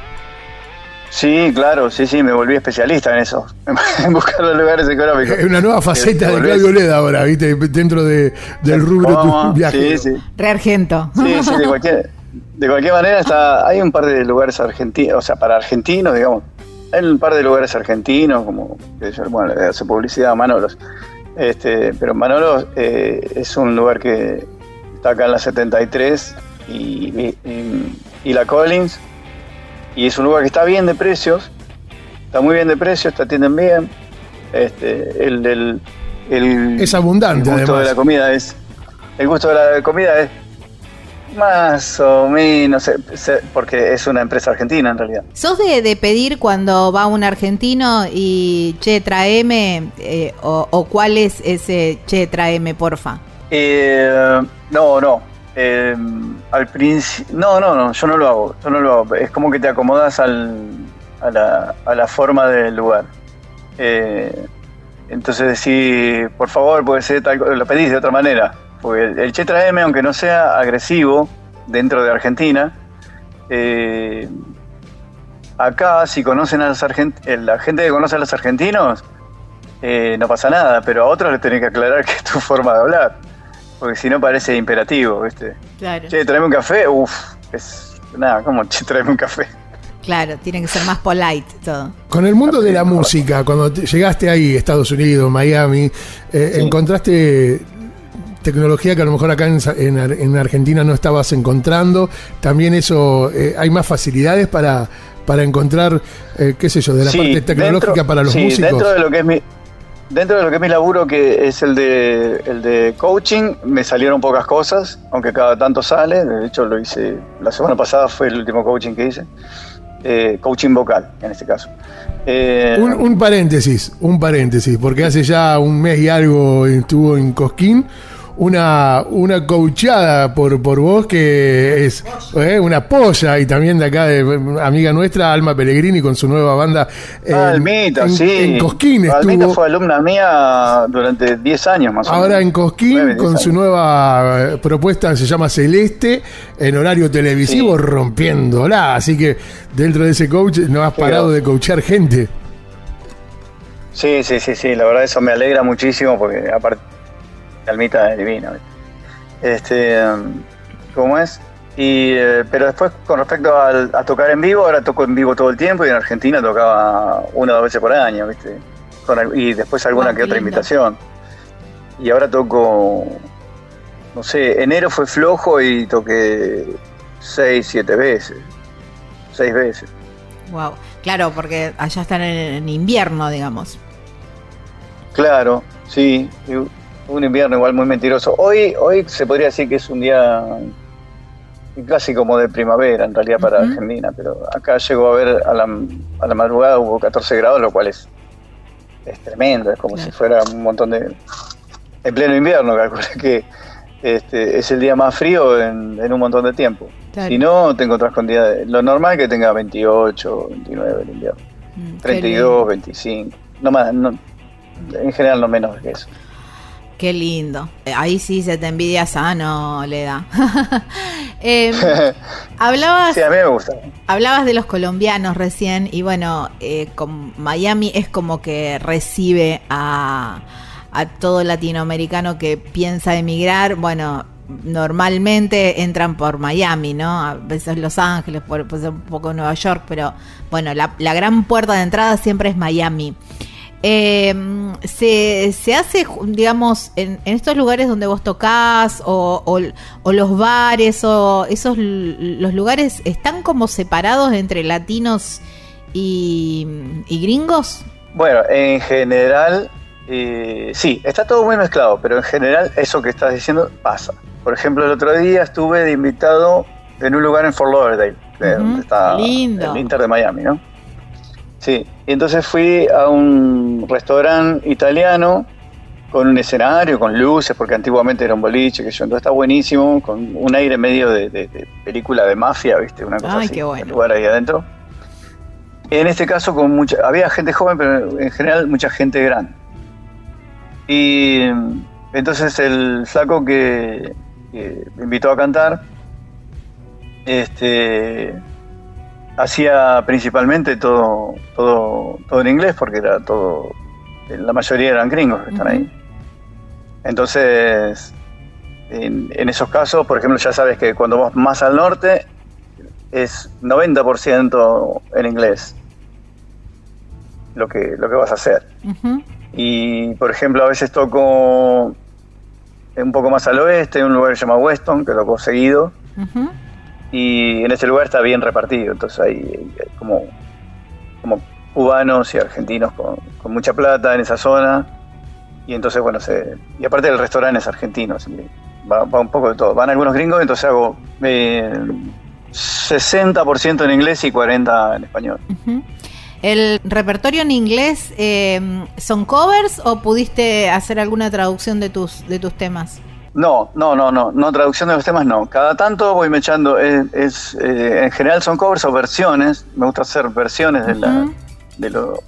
Sí, claro, sí, sí, me volví especialista en eso, en buscar los lugares económicos. Es una nueva faceta de Claudio Leda ahora, ¿viste? Dentro de, del rubro ¿Cómo? tu viaje. Sí, sí. Reargento. Sí, sí, de cualquier, de cualquier manera está, hay un par de lugares argentinos, o sea, para argentinos, digamos, hay un par de lugares argentinos, como, yo, bueno, le hace publicidad a Manolos, este, pero Manolos eh, es un lugar que está acá en la 73 y, y- y- y la Collins, y es un lugar que está bien de precios, está muy bien de precios, te atienden bien, este, el, el, el- Es abundante, el gusto además. de la comida es, el gusto de la comida es más o menos, eh, porque es una empresa argentina en realidad. ¿Sos de, de pedir cuando va un argentino y che, traeme? eh, o, o cuál es ese che, traeme, porfa? Eh, no, no. eh, al principio, no, no, no, yo no lo hago, yo no lo hago. Es como que te acomodas al, a, la, a la forma del lugar. Eh, entonces decís, por favor, puede ser tal, lo pedís de otra manera. Porque el, el Che Traeme, aunque no sea agresivo dentro de Argentina, eh, acá si conocen a los argentinos, la gente que conoce a los argentinos, eh, no pasa nada, pero a otros les tenés que aclarar que es tu forma de hablar. Porque si no parece imperativo, ¿viste? Claro. Che, tráeme un café, uff, es nada, como che, tráeme un café. Claro, tiene que ser más polite todo. Con el mundo de la música, cuando te- llegaste ahí, Estados Unidos, Miami, eh, Sí. encontraste tecnología que a lo mejor acá en, Argentina no estabas encontrando. También eso, eh, hay más facilidades para, para encontrar, eh, qué sé yo, de la Sí, parte tecnológica dentro- para los sí, músicos. Dentro de lo que es mi, dentro de lo que es mi laburo, que es el de, el de coaching, me salieron pocas cosas, aunque cada tanto sale. De hecho, lo hice, la semana pasada fue el último coaching que hice. Eh, coaching vocal, en este caso. Eh, Un, un paréntesis, un paréntesis, porque hace ya un mes y algo estuvo en Cosquín una, una coachada por, por vos que es eh, una polla y también de acá, de amiga nuestra, Alma Pellegrini, con su nueva banda. Ah, en- sí. En Cosquín estuvo. fue alumna mía durante 10 años más o menos. Ahora en Cosquín, con su nueva eh, propuesta, se llama Celeste, en horario televisivo, Sí. rompiéndola. Así que dentro de ese coach no has Pero- parado de coachar gente. Sí, sí, sí, sí, la verdad eso me alegra muchísimo porque aparte Almita es divina. ¿viste? Este, um, ¿cómo es? Y, eh, pero después con respecto al- a tocar en vivo, ahora toco en vivo todo el tiempo y en Argentina tocaba una o dos veces por año, ¿viste? Con y después alguna Wow, que otra invitación. Y ahora toco, no sé, enero fue flojo y toqué seis, siete veces, seis veces. Wow. Claro, porque allá están en, en invierno, digamos. Claro, sí, y un invierno igual muy mentiroso. Hoy, hoy se podría decir que es un día casi como de primavera en realidad para. Argentina, pero acá llegó a ver a la, a la madrugada hubo 14 grados, lo cual es, es tremendo, es como Claro. si fuera un montón de... En pleno invierno, calculo que este, es el día más frío en, en un montón de tiempo. Claro. Si no, te encontrás con días... de- Lo normal es que tenga 28, 29 el invierno. Mm, qué 32, 25. No más, no, en general no menos que eso. Qué lindo. Eh, Ahí sí se te envidia sano, Leda. Eh, hablabas, Sí, a mí me gusta. hablabas de los colombianos recién y bueno, eh, con Miami es como que recibe a, a todo latinoamericano que piensa emigrar. Bueno, normalmente entran por Miami, ¿no? A veces Los Ángeles, por, pues un poco Nueva York, pero bueno, la, la gran puerta de entrada siempre es Miami. Eh, se, se hace, digamos, en, en estos lugares donde vos tocás o, o- o los bares o esos los lugares están como separados entre latinos y, y gringos. Bueno, en general, eh, sí, está todo muy mezclado, pero en general eso que estás diciendo pasa. Por ejemplo, el otro día estuve de invitado en un lugar en Fort Lauderdale, de donde está lindo. el Inter de Miami, ¿no? Sí, y entonces fui a un restaurante italiano con un escenario, con luces, porque antiguamente era un boliche, que yo, entonces está buenísimo, con un aire medio de, de- de película de mafia, ¿viste? Una cosa Ay, así, qué bueno. el lugar ahí adentro. En este caso con mucha, había gente joven, pero en general mucha gente grande. Y entonces el flaco que, que me invitó a cantar, este hacía principalmente todo, todo, todo en inglés, porque era todo, la mayoría eran gringos que están ahí. Entonces, en, en esos casos, por ejemplo, ya sabes que cuando vas más al norte es 90% en inglés lo que, lo que vas a hacer. Y por ejemplo, a veces toco un poco más al oeste, en un lugar que se llama Weston, que toco seguido, Ujú. Y en ese lugar está bien repartido, entonces hay, como, como cubanos y argentinos con, mucha plata en esa zona, y entonces bueno, se, y aparte el restaurante es argentino, así que va, un poco de todo. Van algunos gringos, entonces hago eh, 60% en inglés y 40% en español. ¿El repertorio en inglés eh, son covers o pudiste hacer alguna traducción de tus, de tus temas? No, no, no, no, no, traducción de los temas no. Cada tanto voy me echando, es, es, eh, en general son covers o versiones, me gusta hacer versiones de, la, de, lo-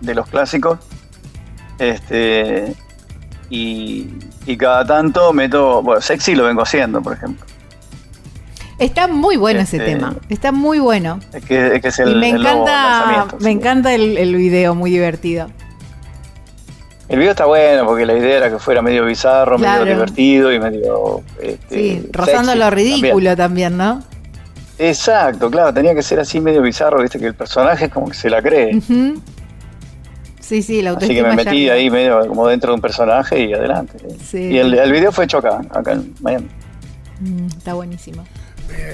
de los clásicos. Este, y, y cada tanto meto, bueno, sexy lo vengo haciendo, por ejemplo. Está muy bueno ese Este, tema, está muy bueno. Es que, es, que es el, y me el encanta, me encanta el, el video, muy divertido. El video está bueno porque la idea era que fuera medio bizarro, Claro. medio divertido y medio... este, Sí, rozando lo ridículo también, ¿no? Exacto, claro, tenía que ser así medio bizarro, viste, que el personaje es como que se la cree. Sí, sí, la Así que me ya- metí ahí medio como dentro de un personaje y adelante. Sí. Y el, el video fue hecho acá, acá en Miami. Mm, está buenísimo.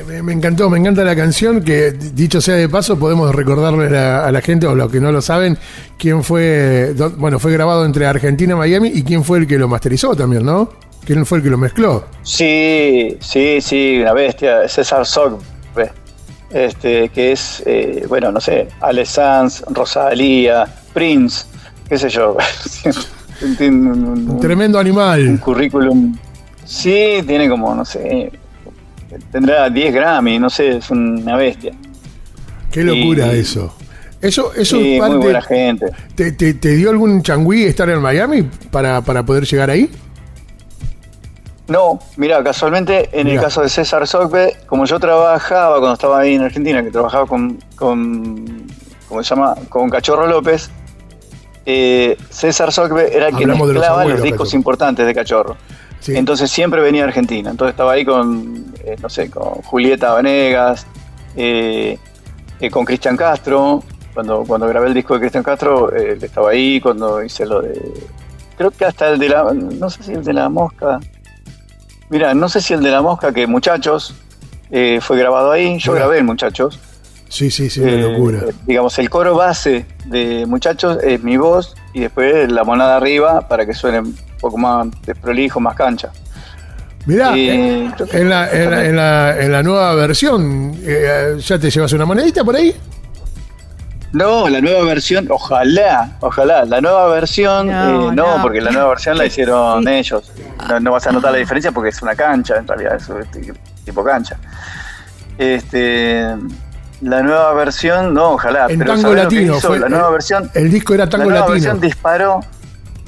Me, me encantó, me encanta la canción que, dicho sea de paso, podemos recordarle a la, a la gente, o los que no lo saben, quién fue, do- bueno, fue grabado entre Argentina y Miami y quién fue el que lo masterizó también, ¿no? ¿Quién fue el que lo mezcló? Sí, sí, sí, una bestia. César Sogbe, este, que es, eh, bueno, no sé, Ale Sanz, Rosalía, Prince, qué sé yo. Un, un- Un tremendo un animal. currículum. Sí, tiene como, no sé, tendrá 10 Grammy, no sé, es una bestia. Qué locura Y- eso. Eso, eso Sí, es muy buena parte. gente. Te, te- te dio algún changüí estar en Miami para, para poder llegar ahí? No, mira, casualmente en Mirá. el caso de César Sogbe, como yo trabajaba cuando estaba ahí en Argentina, que trabajaba con, con ¿cómo se llama? Con Cachorro López, eh, César Sogbe era el que los mezclaba los, abuelos, discos Cachorro. importantes de Cachorro. Sí. Entonces siempre venía a Argentina. Entonces estaba ahí con, eh, no sé, con Julieta Venegas, eh, eh, con Cristian Castro. Cuando, cuando grabé el disco de Cristian Castro, eh, estaba ahí. Cuando hice lo de. Creo que hasta el de la. No sé si el de la mosca. Mira, no sé si el de la mosca, que Muchachos, fue grabado ahí. Yo grabé el Muchachos. Sí, sí, sí, una locura. digamos, el coro base de Muchachos es mi voz y después la monada arriba para que suene un poco más desprolijo, más cancha. Mirá, y- eh, en, la, en, la, en, la, en la nueva versión, eh, ¿ya te llevas una monedita por ahí? No, la nueva versión, ojalá, ojalá, la nueva versión, No, eh, no, no. porque la nueva versión la hicieron Sí. ellos. No, no vas a notar la diferencia porque es una cancha, en realidad, es tipo cancha. Este, la nueva versión, no, ojalá. En pero tango ¿sabés lo que latino. hizo? fue- la nueva el- versión, El disco era tango la nueva latino. versión disparó,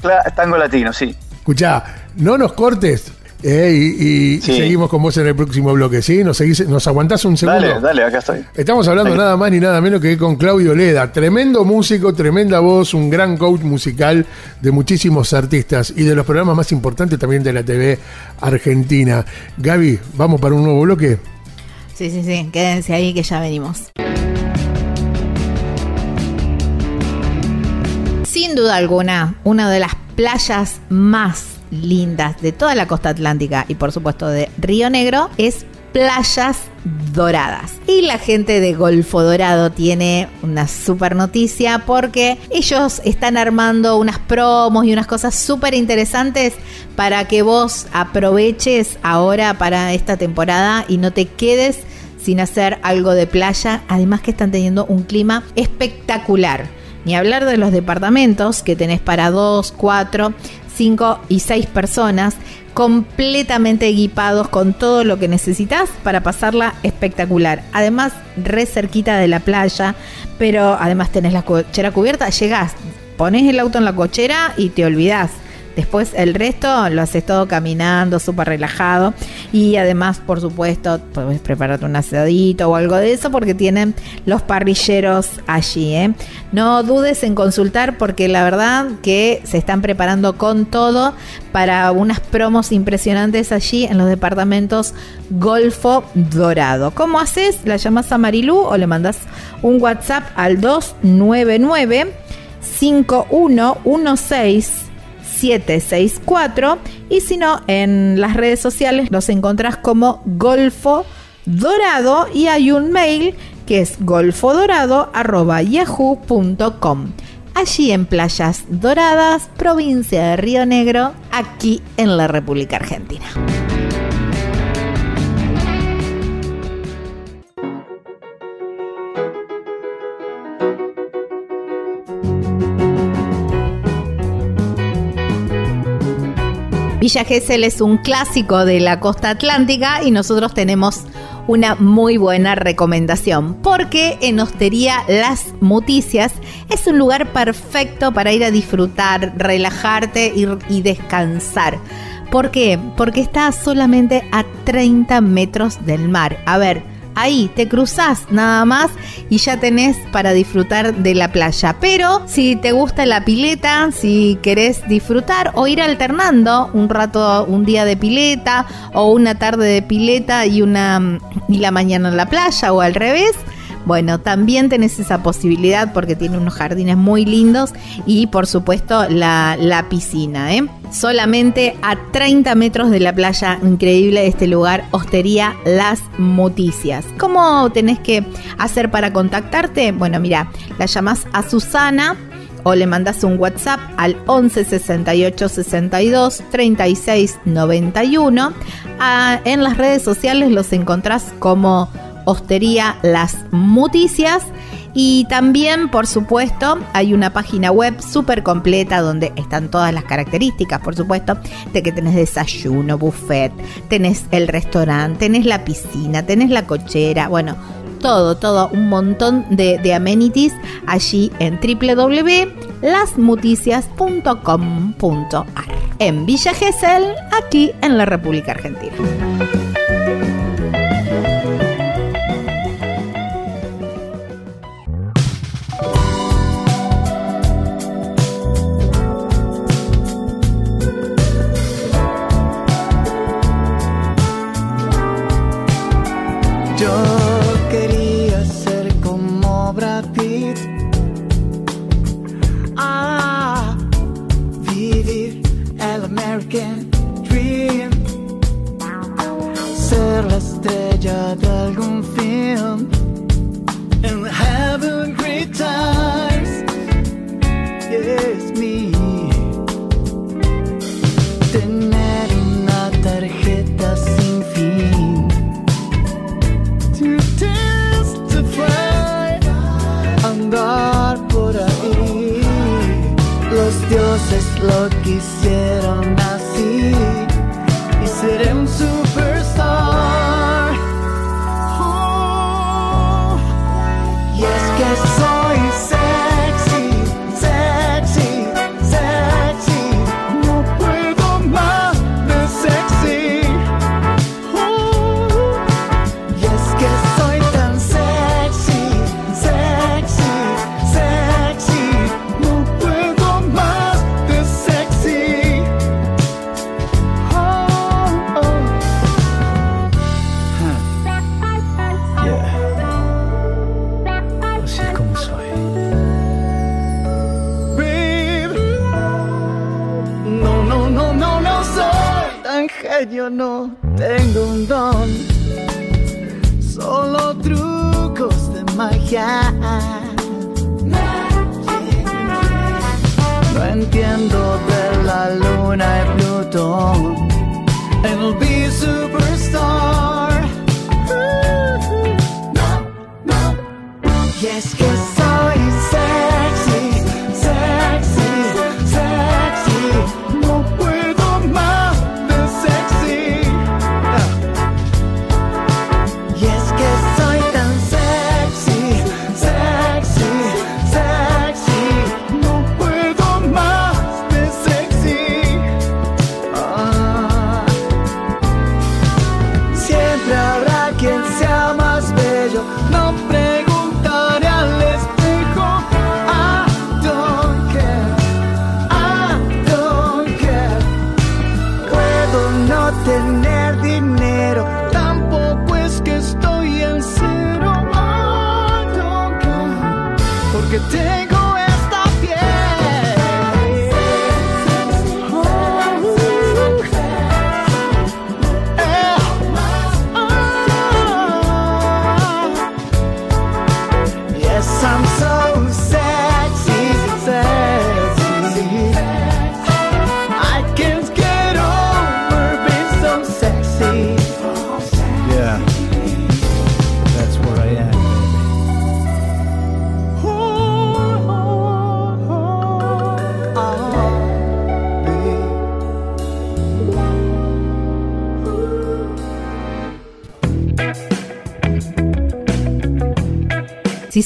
cla- tango latino, sí. Escuchá, no nos cortes eh, y, y Sí. seguimos con vos en el próximo bloque, ¿sí? ¿Nos, seguís- nos aguantás un segundo? Dale, dale, acá estoy. Estamos hablando nada más ni nada menos que con Claudio Leda, tremendo músico, tremenda voz, un gran coach musical de muchísimos artistas y de los programas más importantes también de la TV argentina. Gaby, ¿vamos para un nuevo bloque? Sí, sí, sí. Quédense ahí que ya venimos. Sin duda alguna, una de las playas más lindas de toda la costa atlántica y por supuesto de Río Negro es Playas Doradas. Y la gente de Golfo Dorado tiene una super noticia porque ellos están armando unas promos y unas cosas súper interesantes para que vos aproveches ahora para esta temporada y no te quedes sin hacer algo de playa. Además que están teniendo un clima espectacular. Ni hablar de los departamentos que tenés para 2, 4, 5 y 6 personas completamente equipados con todo lo que necesitas para pasarla espectacular. Además, re cerquita de la playa, pero además tenés la cochera cubierta, llegás, pones el auto en la cochera y te olvidás. Después el resto lo haces todo caminando, súper relajado. Y además, por supuesto, puedes prepararte un asadito o algo de eso porque tienen los parrilleros allí. ¿eh? No dudes en consultar porque la verdad que se están preparando con todo para unas promos impresionantes allí en los departamentos Golfo Dorado. ¿Cómo haces? ¿La llamas a Marilú o le mandas un WhatsApp al 299 5116 764 y si no en las redes sociales los encontrás como Golfo Dorado y hay un mail que es golfodorado@yahoo.com. Allí en Playas Doradas, provincia de Río Negro, aquí en la República Argentina. Villa Gesell es un clásico de la costa atlántica y nosotros tenemos una muy buena recomendación porque en Hostería Las Muticias es un lugar perfecto para ir a disfrutar, relajarte y, y descansar. ¿Por qué? Porque está solamente a 30 metros del mar. A ver, ahí te cruzás nada más y ya tenés para disfrutar de la playa. Pero si te gusta la pileta, si querés disfrutar o ir alternando un rato, un día de pileta o una tarde de pileta y una y la mañana en la playa o al revés, bueno, también tenés esa posibilidad porque tiene unos jardines muy lindos y por supuesto la, piscina. ¿eh? Solamente a 30 metros de la playa, increíble este lugar, Hostería Las Moticias. ¿Cómo tenés que hacer para contactarte? Bueno, mira, la llamás a Susana o le mandas un WhatsApp al 11 68 62 36 91. en las redes sociales los encontrás como Hostería Las Muticias. Y también, por supuesto, hay una página web súper completa donde están todas las características, por supuesto, de que tenés desayuno, buffet, tenés el restaurante, tenés la piscina, tenés la cochera, bueno, todo, todo, un montón de, amenities allí en www.lasmuticias.com.ar en Villa Gesell, aquí en la República Argentina.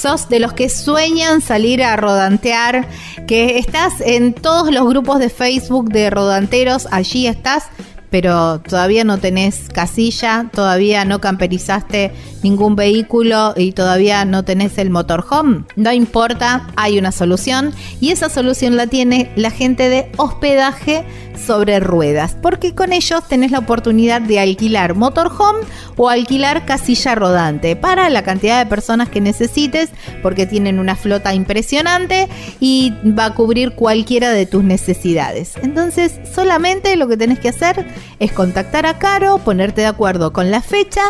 De los que sueñan salir a rodantear, que estás en todos los grupos de Facebook de rodanteros, allí estás, pero todavía no tenés casilla, todavía no camperizaste ningún vehículo y todavía no tenés el motorhome, no importa, hay una solución y esa solución la tiene la gente de hospedaje sobre ruedas, porque con ellos tenés la oportunidad de alquilar motorhome o alquilar casilla rodante para la cantidad de personas que necesites, porque tienen una flota impresionante y va a cubrir cualquiera de tus necesidades. Entonces, solamente lo que tenés que hacer es contactar a Caro, ponerte de acuerdo con la fecha,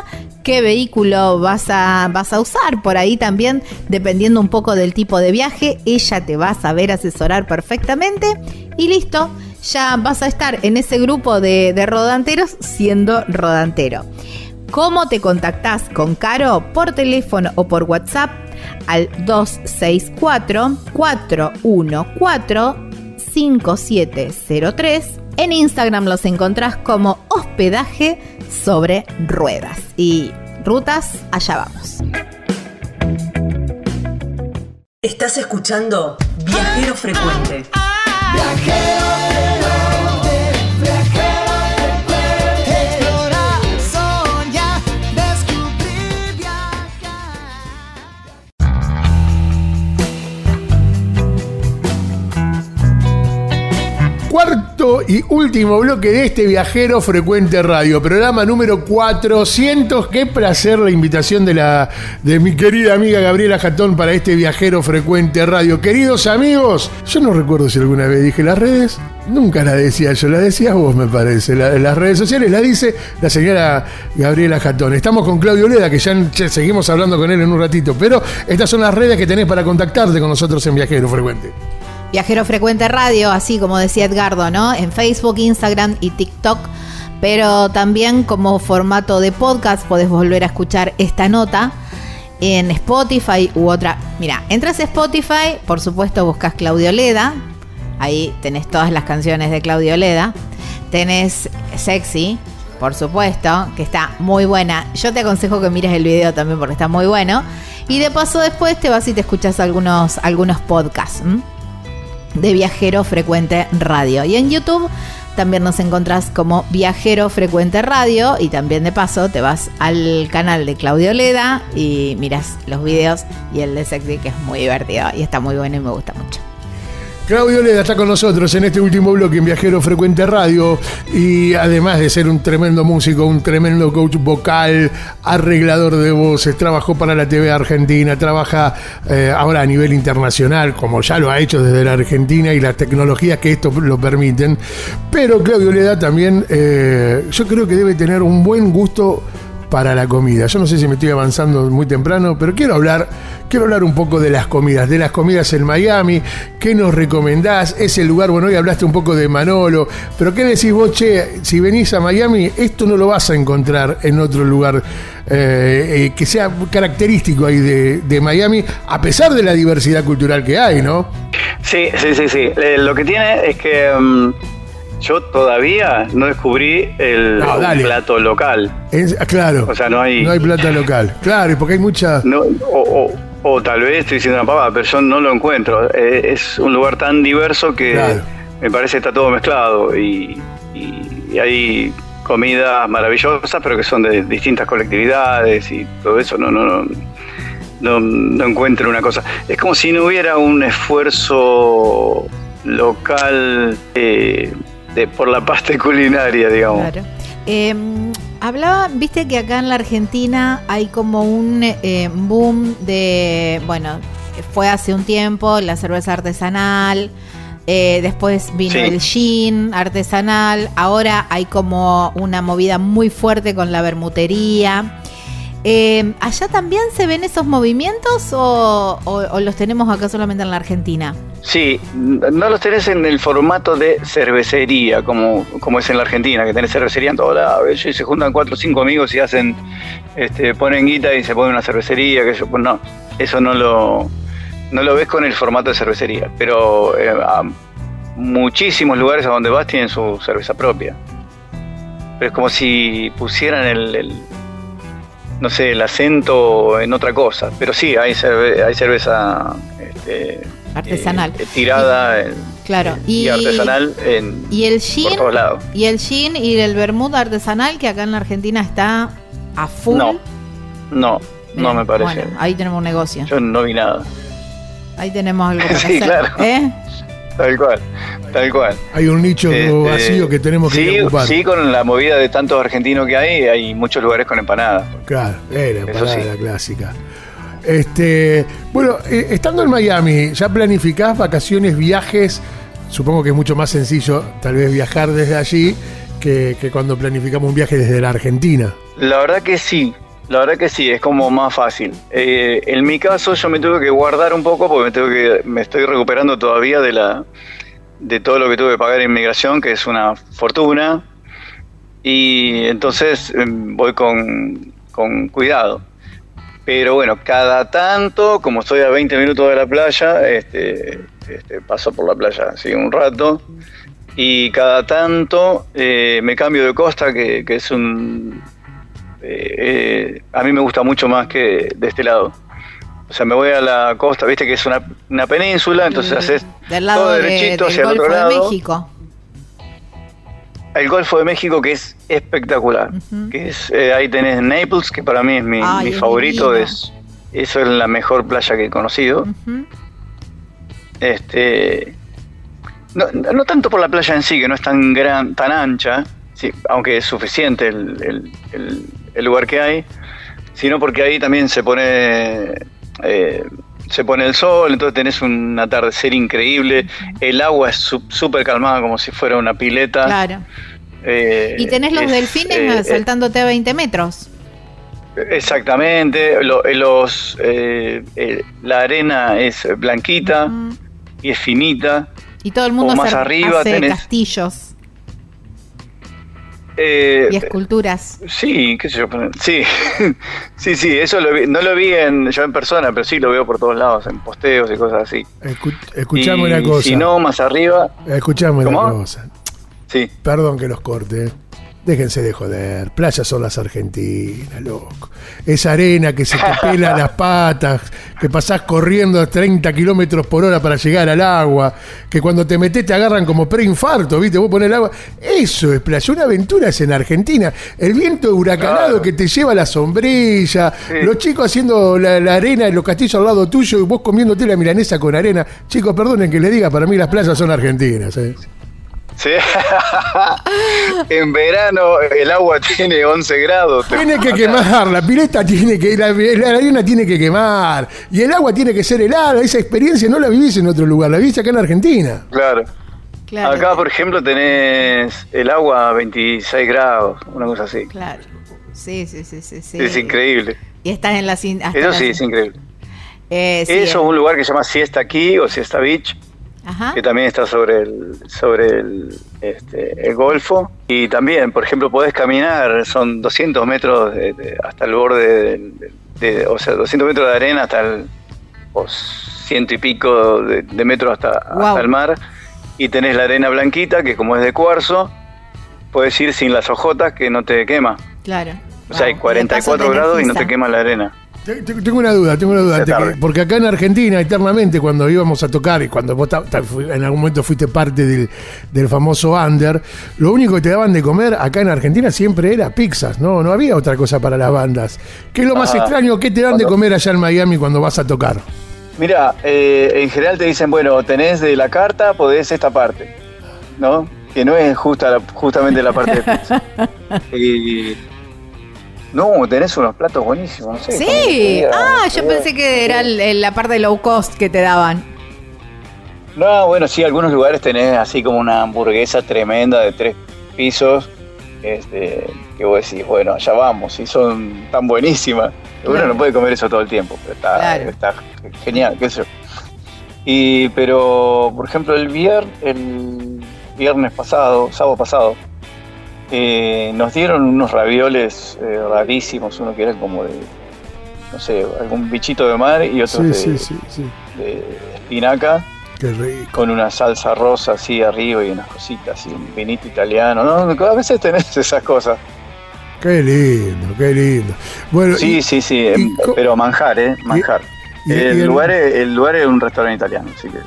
qué vehículo vas a, vas a usar. Por ahí también, dependiendo un poco del tipo de viaje, ella te va a saber asesorar perfectamente y listo ya vas a estar en ese grupo de, rodanteros siendo rodantero. ¿Cómo te contactás con Caro? Por teléfono o por WhatsApp al 264-414-5703. En Instagram los encontrás como hospedaje sobre ruedas. Y rutas, allá vamos. Estás escuchando Viajero Frecuente. Viajero cuarto y último bloque de este viajero frecuente radio, programa número 400. Qué placer la invitación de, la, de mi querida amiga Gabriela Jatón para este viajero frecuente radio. Queridos amigos, yo no recuerdo si alguna vez dije las redes, nunca la decía yo, la decías vos me parece. las redes sociales la dice la señora Gabriela Jatón. Estamos con Claudio Leda, que ya, ya seguimos hablando con él en un ratito, pero estas son las redes que tenés para contactarte con nosotros en Viajero Frecuente. Viajero Frecuente Radio, así como decía Edgardo, ¿no? En Facebook, Instagram y TikTok. Pero también como formato de podcast podés volver a escuchar esta nota en Spotify u otra. Mira, entras a Spotify, por supuesto buscas Claudio Leda. Ahí tenés todas las canciones de Claudio Leda. Tenés Sexy, por supuesto, que está muy buena. Yo te aconsejo que mires el video también porque está muy bueno. Y de paso después te vas y te escuchas algunos, algunos podcasts de Viajero Frecuente Radio. Y en YouTube también nos encontrás como Viajero Frecuente Radio y también de paso te vas al canal de Claudio Leda y miras los videos y el de Sexy que es muy divertido y está muy bueno y me gusta mucho. Claudio Leda está con nosotros en este último bloque en Viajero Frecuente Radio y además de ser un tremendo músico, un tremendo coach vocal, arreglador de voces, trabajó para la TV Argentina, trabaja eh, ahora a nivel internacional, como ya lo ha hecho desde la Argentina y las tecnologías que esto lo permiten. Pero Claudio Leda también, eh, yo creo que debe tener un buen gusto para la comida. Yo no sé si me estoy avanzando muy temprano, pero quiero hablar, quiero hablar un poco de las comidas, de las comidas en Miami. ¿Qué nos recomendás? Ese lugar, bueno, hoy hablaste un poco de Manolo, pero ¿qué decís vos, che? Si venís a Miami, esto no lo vas a encontrar en otro lugar eh, eh, que sea característico ahí de, Miami, a pesar de la diversidad cultural que hay, ¿no? Sí, sí, sí, sí. Eh, lo que tiene es que... Mm, yo todavía no descubrí el plato local. Ah, claro. O sea, no hay. No hay plata local. Claro, porque hay mucha. No, o, tal vez estoy diciendo una pavada, pero yo no lo encuentro. Eh, es un lugar tan diverso que me parece que está todo mezclado y, hay comidas maravillosas, pero que son de distintas colectividades y todo eso. No, no, no, no, encuentro una cosa. Es como si no hubiera un esfuerzo local. Eh, por la pasta culinaria, digamos. Claro. Em, hablaba, viste que acá en la Argentina hay como un eh, boom de, bueno, fue hace un tiempo la cerveza artesanal, eh, después vino el gin artesanal, ahora hay como una movida muy fuerte con la bermutería. Eh, ¿Allá también se ven esos movimientos o, los tenemos acá solamente en la Argentina? Sí, no los tenés en el formato de cervecería, como, como es en la Argentina, que tenés cervecería en todos lados. Y se juntan cuatro o cinco amigos y hacen, este, ponen guita y se ponen una cervecería. Que pues no, eso no lo, no lo ves con el formato de cervecería. Pero eh, muchísimos lugares a donde vas tienen su cerveza propia. Pero es como si pusieran el no sé, el acento en otra cosa. Pero sí, hay, hay cerveza este, Artesanal. eh, tirada en- Claro. y, Y, artesanal en, y el por jean. todos lados. Y el jean y el bermuda artesanal que acá en la Argentina está a full. No, no, no me parece. Bueno, ahí tenemos un negocio. Yo no vi nada. Ahí tenemos algo para Sí, hacer. claro. ¿Eh? Tal cual, tal cual. Hay un nicho Este, vacío que tenemos que sí, ocupar. Sí, con la movida de tantos argentinos que hay, hay muchos lugares con empanadas. Claro, era empanada sí. la clásica. Este, bueno, eh, estando en Miami, ¿ya planificás vacaciones, viajes? Supongo que es mucho más sencillo tal vez viajar desde allí que, que cuando planificamos un viaje desde la Argentina. La verdad que sí, la verdad que sí, es como más fácil. Eh, en mi caso yo me tuve que guardar un poco porque me, tuve que, me estoy recuperando todavía de, la, de todo lo que tuve que pagar en inmigración, que es una fortuna. Y entonces em, voy con, con cuidado. Pero bueno, cada tanto, como estoy a 20 minutos de la playa, este, este, paso por la playa así un rato. Y cada tanto eh, me cambio de costa, que, que es un... eh, a mí me gusta mucho más que de este lado. O sea, me voy a la costa, viste que es una, una península, entonces haces Del lado todo de- derechito del hacia el otro de lado. México. El Golfo de México, que es espectacular. Que es, eh, ahí tenés Naples, que para mí es mi, Ay, mi es favorito. Es, eso es la mejor playa que he conocido. Este, no, no tanto por la playa en sí, que no es tan gran, tan ancha, sí, aunque es suficiente el, el- el- el lugar que hay, sino porque ahí también se pone eh, se pone el sol, entonces tenés un atardecer increíble, el agua es su- súper calmada como si fuera una pileta. Claro. eh, Y tenés los es, delfines eh, saltándote a 20 metros. Exactamente, lo- eh, los, eh, eh, la arena es blanquita y es finita. Y todo el mundo o más se arriba hace tenés- castillos Eh, y esculturas. Sí, qué sé yo. Sí, sí, sí, eso lo vi- no lo vi en, yo en persona, pero sí lo veo por todos lados, en posteos y cosas así. Escu- escuchame Y una cosa. Si no, más arriba, Escuchame una ¿Cómo? cosa. sí. Perdón que los corte. Déjense de joder. Playas son las argentinas, loco. Esa arena que se te pela las patas, que pasás corriendo a 30 kilómetros por hora para llegar al agua, que cuando te metes te agarran como preinfarto, ¿viste? Vos pones el agua. Eso es playa. Una aventura es en Argentina. El viento huracanado Claro. que te lleva la sombrilla, Sí. los chicos haciendo la, la arena en los castillos al lado tuyo y vos comiéndote la milanesa con arena. Chicos, perdonen que les diga, para mí las playas son argentinas. ¿eh? Sí. en verano el agua tiene 11 grados. Tiene que quemar, la pileta tiene que, la, la arena tiene que quemar, y el agua tiene que ser helada. Esa experiencia no la vivís en otro lugar, la vivís acá en Argentina. Claro. Claro. Acá, por ejemplo, tenés el agua a 26 grados, una cosa así. Claro. Sí, sí, sí, sí. sí. Es increíble. Y estás en la Eso sí, es increíble. Eh, sí, Eso eh. es un lugar que se llama Siesta Key o Siesta Beach. Ajá. que también está sobre el sobre el, este, el Golfo y también por ejemplo podés caminar son 200 metros de- de- hasta el borde de, o sea 200 metros de arena hasta el o ciento y pico de, metros hasta, Wow. hasta el mar y tenés la arena blanquita que como es de cuarzo puedes ir sin las hojotas que no te quema Claro. o sea hay Wow. Paso 44 te grados y no te quema la arena Tengo una duda, tengo una duda. Que- porque acá en Argentina, eternamente, cuando íbamos a tocar y cuando vos en algún momento fuiste parte del, del famoso under, lo único que te daban de comer acá en Argentina siempre era pizzas, ¿no? No había otra cosa para las bandas. ¿Qué es lo más Ah, extraño? ¿Qué te dan de comer allá en Miami cuando vas a tocar? Mira, eh, en general te dicen, bueno, tenés de la carta, podés esta parte, ¿no? Que no es justa justamente la parte de pizza. No, tenés unos platos buenísimos, no sé. Sí. Ah, yo pensé que era el- la parte low cost que te daban. No, bueno, sí, algunos lugares tenés así como una hamburguesa tremenda de tres pisos, este, que vos decís, bueno, allá vamos, y son tan buenísimas. Uno Claro. no puede comer eso todo el tiempo, pero está, Claro. está genial, qué sé yo. Y, pero, por ejemplo, el, vier, el viernes pasado, sábado pasado, eh, nos dieron unos ravioles eh, rarísimos, uno que era como de, no sé, algún bichito de mar y otro Sí, de, sí, sí, sí. de espinaca Qué rico. con una salsa rosa así arriba y unas cositas y un vinito italiano. ¿no? A veces tenés esas cosas. Qué lindo, qué lindo. Bueno, Sí, y- sí, sí, y em, pero manjar, ¿eh? Manjar. Y- El lugar, es, el lugar es un restaurante italiano, así que.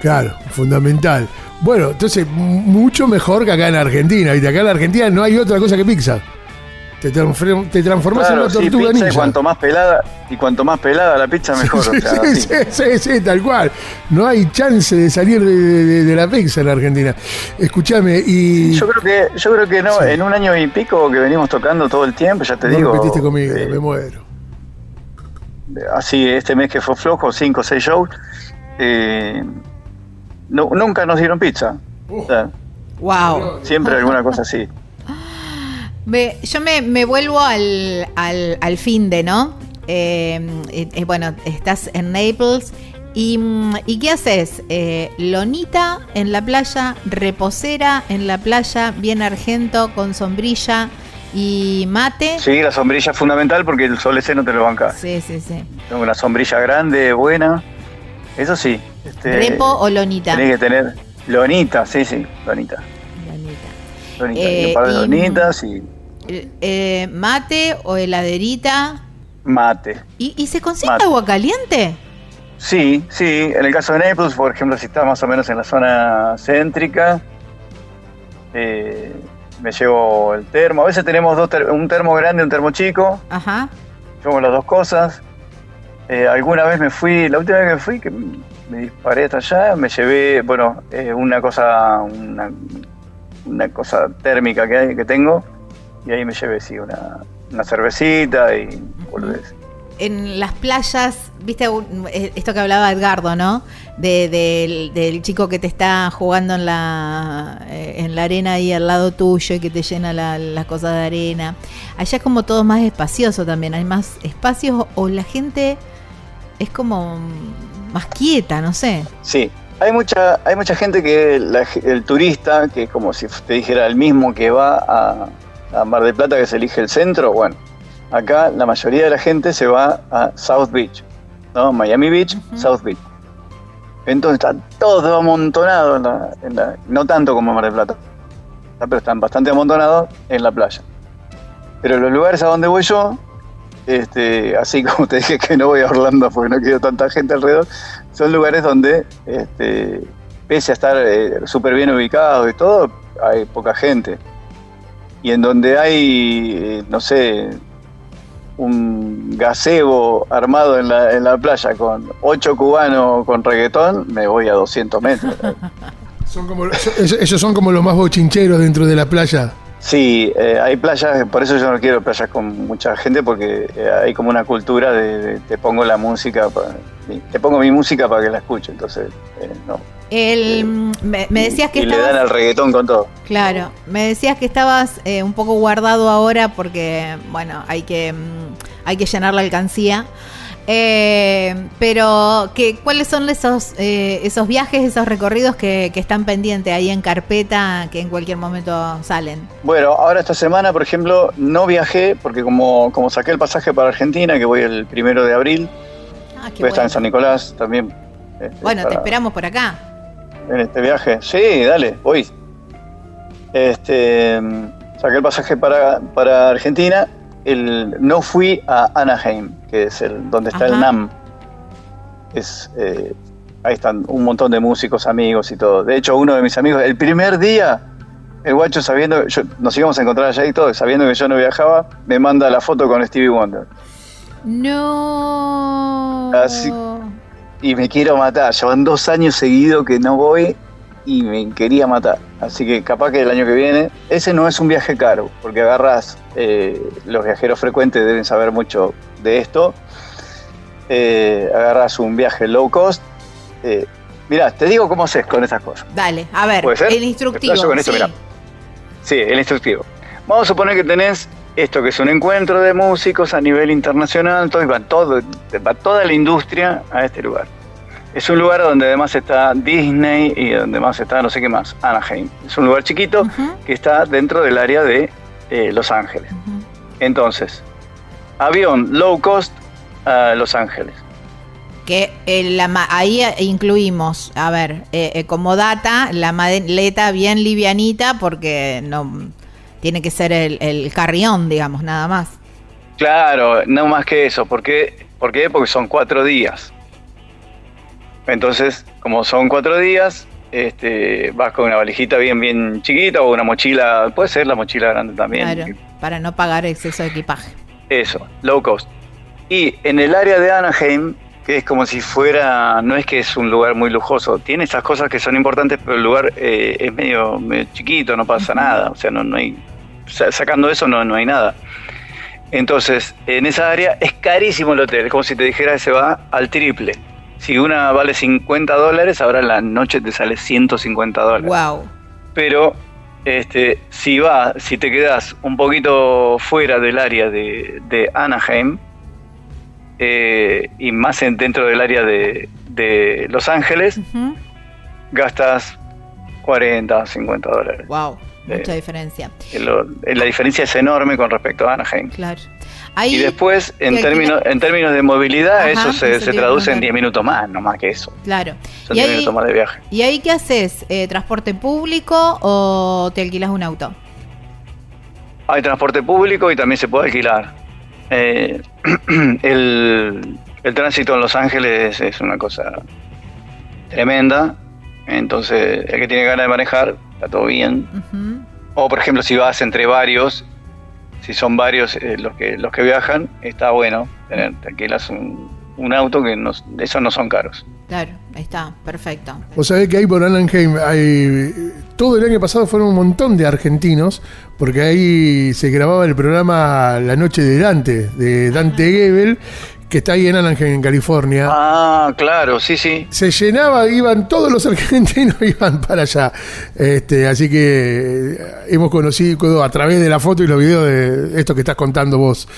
Claro, fundamental. Bueno, entonces, mucho mejor que acá en Argentina. ¿viste? Acá en Argentina no hay otra cosa que pizza. Te, transform- te transformás Claro, en una sí, tortuga pizza y cuanto más pelada y cuanto más pelada la pizza mejor. Sí, o sea, sí, sí, sí, sí, tal cual. No hay chance de salir de, de- de la pizza en Argentina. Escúchame, y. Yo creo que, yo creo que no, en un año y pico que venimos tocando todo el tiempo, ya te no digo. repetiste conmigo, eh, me muero. así este mes que fue flojo, cinco o seis shows, eh, no- nunca nos dieron pizza. O sea, Wow. siempre alguna cosa así. Me- yo me, me vuelvo al, al, al fin de, ¿no? Eh, eh, eh, bueno, estás en Naples. ¿Y, mm, ¿y qué haces? Eh, lonita en la playa, reposera en la playa, bien argento, con sombrilla y mate. Sí, la sombrilla es fundamental porque el sol ese no te lo banca. Sí, sí, sí. Tengo una sombrilla grande, buena. Eso sí. Este, ¿Repo o lonita? Tenés que tener lonita, sí, sí, lonita. Lonita. lonita. Eh, y un par de y- lonitas y Eh, ¿Mate o heladerita? mate. ¿Y, y se consigue Mate. agua caliente? Sí, sí. En el caso de Naples, por ejemplo, si está más o menos en la zona céntrica, eh, me llevo el termo. A veces tenemos dos ter- un termo grande y un termo chico. Ajá. Llevo las dos cosas. Eh, alguna vez me fui, la última vez que me fui, que me disparé hasta allá, me llevé, bueno, eh, una cosa, una, una cosa térmica que, hay, que tengo, y ahí me llevé, sí, una, una cervecita y boludez. en las playas, viste eh, esto que hablaba Edgardo, ¿no? De- del, chico que te está jugando en la, eh, en la arena ahí al lado tuyo y que te llena la- las cosas de arena. Allá es como todo más espacioso también, hay más espacios o la gente es como más quieta, no sé. Sí, hay mucha, hay mucha gente que la- el turista, que es como si te dijera el mismo que va a, a Mar del Plata, que se elige el centro, bueno, acá la mayoría de la gente se va a South Beach, ¿no? Miami Beach, South Beach. Entonces está todo amontonado, en la, en la- no tanto como Mar del Plata, pero están bastante amontonados en la playa. Pero los lugares a donde voy yo, este, así como te dije que no voy a Orlando porque no quiero tanta gente alrededor, son lugares donde, este, pese a estar eh, súper bien ubicados y todo, hay poca gente. Y en donde hay, eh, no sé, un gazebo armado en la, en la playa con ocho cubanos con reggaetón, me voy a 200 metros. Son esos son como los más bochincheros dentro de la playa. Sí, eh, hay playas, por eso yo no quiero playas con mucha gente, porque eh, hay como una cultura de, de- te pongo la música, pa- te pongo mi música para que la escuche, entonces eh, no. El, mm, me, me decías que y le dan estabas... al reggaetón con todo. Claro, me decías que estabas eh, un poco guardado ahora porque, bueno, hay que, mm, hay que llenar la alcancía. Eh, pero, ¿qué, ¿cuáles son esos, eh, esos viajes, esos recorridos que, que están pendientes ahí en carpeta que en cualquier momento salen? Bueno, ahora esta semana, por ejemplo, no viajé, porque como, como saqué el pasaje para Argentina, que voy el primero de abril, Ah, voy a estar en San Nicolás también. este, Bueno, te esperamos por acá. en este viaje. Sí, dale, voy. Este, saqué el pasaje para, para Argentina. El, no fui a Anaheim, que es el donde está Ajá. el NAM. Es, eh, ahí están un montón de músicos, amigos y todo. De hecho, uno de mis amigos, el primer día, el guacho sabiendo, yo, nos íbamos a encontrar allá y todo, sabiendo que yo no viajaba, me manda la foto con Stevie Wonder. No. Así- y me quiero matar. Llevan dos años seguidos que no voy y me quería matar. Así que capaz que el año que viene, ese no es un viaje caro, porque agarras, eh, los viajeros frecuentes deben saber mucho de esto, eh, agarras un viaje low cost. Eh, mirá, te digo cómo haces con esas cosas. Dale, a ver, ¿Puede ser? el instructivo. Con esto, sí. mirá. Sí, el instructivo. Vamos a suponer que tenés esto que es un encuentro de músicos a nivel internacional, todo, y va, todo, va toda la industria a este lugar. Es un lugar donde además está Disney y donde más está no sé qué más, Anaheim. Es un lugar chiquito que está dentro del área de eh, Los Ángeles. Entonces, avión low cost a Los Ángeles. Que eh, la ahí eh, incluimos, a ver, eh, eh, como data, la maleta bien livianita porque no tiene que ser el, el carrión, digamos, nada más. Claro, no más que eso. ¿Por qué? ¿Por qué? Porque son cuatro días. Entonces, como son cuatro días, este, vas con una valijita bien, bien chiquita o una mochila, puede ser la mochila grande también. Claro, para no pagar exceso de equipaje. Eso, low cost. Y en el área de Anaheim, que es como si fuera, no es que es un lugar muy lujoso, tiene estas cosas que son importantes, pero el lugar eh, es medio, medio chiquito, no pasa nada, o sea, no, no hay, sa- sacando eso no, no hay nada. Entonces, en esa área es carísimo el hotel, es como si te dijera que se va al triple. Si una vale 50 dólares, ahora en la noche te sale 150 dólares Wow. pero este, si va, si te quedas un poquito fuera del área de, de Anaheim eh, y más en- dentro del área de, de Los Ángeles, gastas 40, 50 dólares. Wow. Eh, Mucha diferencia. La diferencia es enorme con respecto a Anaheim. Claro. Ahí, Y después, en ¿qué términos, en términos de movilidad, Ajá, eso se, eso se traduce en preguntar. 10 minutos más, no más que eso. Claro. Son ¿Y 10 ahí, minutos más de viaje. ¿Y ahí qué haces? Eh, ¿Transporte público o te alquilas un auto? Hay transporte público y también se puede alquilar. Eh, el, el tránsito en Los Ángeles es una cosa tremenda. Entonces, el que tiene ganas de manejar, está todo bien. O, por ejemplo, si vas entre varios, si son varios eh, los que los que viajan, está bueno tener, te alquilas un, un auto que no, esos no son caros. Claro, ahí está, perfecto. Vos sabés que ahí por Anaheim hay. Todo el año pasado fueron un montón de argentinos, porque ahí se grababa el programa La Noche de Dante, de Dante Gebel, que está ahí en Anaheim, en California. Ah, claro, sí, sí. Se llenaba, iban todos los argentinos, iban para allá. Este, así que eh, hemos conocido a través de la foto y los videos de esto que estás contando vos.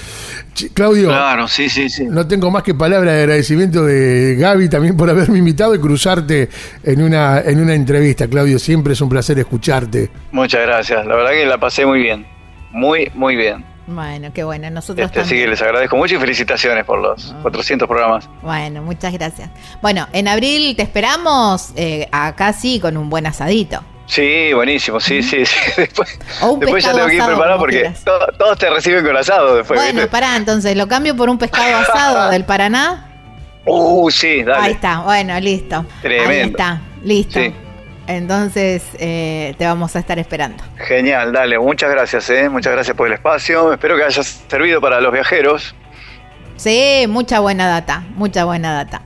Claudio, Claro, sí, sí, sí. no tengo más que palabras de agradecimiento de Gaby también por haberme invitado y cruzarte en una, en una entrevista. Claudio, siempre es un placer escucharte. Muchas gracias. La verdad que la pasé muy bien. Muy, muy bien. Bueno, qué bueno. Nosotros Este, así también. que les agradezco mucho y felicitaciones por los 400 programas. Bueno, muchas gracias. Bueno, en abril te esperamos eh, acá sí con un buen asadito. Sí, buenísimo, sí, sí, sí. Después, O un después ya tengo que ir preparado porque to- todos te reciben con asado después. bueno, ¿viste? pará, entonces lo cambio por un pescado asado del Paraná. Uh, sí, dale. Ahí está, bueno, listo. Ahí Tremendo. está, listo. Sí. Entonces eh, te vamos a estar esperando. Genial, dale, muchas gracias, ¿eh? muchas gracias por el espacio. Espero que haya servido para los viajeros. Sí, mucha buena data, mucha buena data.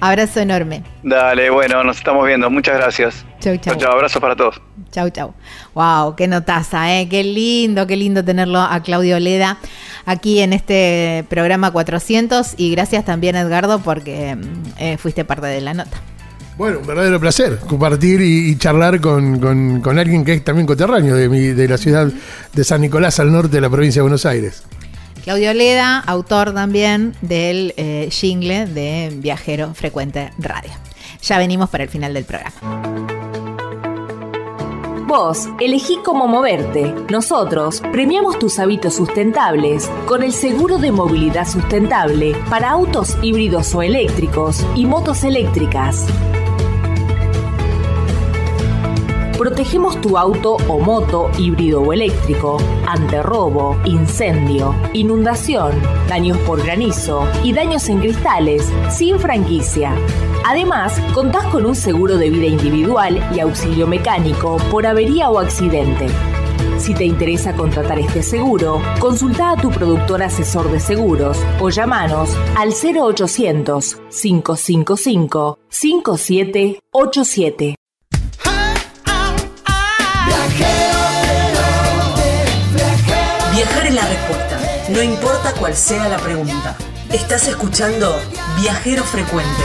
Abrazo enorme. Dale, bueno, nos estamos viendo. Muchas gracias. Chau, chau. Chau, abrazos para todos. Chau, chau. Wow, qué notaza, ¿eh? Qué lindo, qué lindo tenerlo a Claudio Leda aquí en este programa 400 y gracias también Edgardo porque eh, fuiste parte de la nota. Bueno, un verdadero placer compartir y, y charlar con, con- con alguien que es también coterráneo de, mi, de la ciudad de San Nicolás al norte de la provincia de Buenos Aires. Claudio Leda, autor también del eh, jingle de Viajero Frecuente Radio. Ya venimos para el final del programa. Vos elegí cómo moverte. Nosotros premiamos tus hábitos sustentables con el seguro de movilidad sustentable para autos híbridos o eléctricos y motos eléctricas. Protegemos tu auto o moto híbrido o eléctrico ante robo, incendio, inundación, daños por granizo y daños en cristales sin franquicia. Además, contás con un seguro de vida individual y auxilio mecánico por avería o accidente. Si te interesa contratar este seguro, consulta a tu productor asesor de seguros o llamanos al 0800 555 5787. No importa cuál sea la pregunta. Estás escuchando Viajero Frecuente.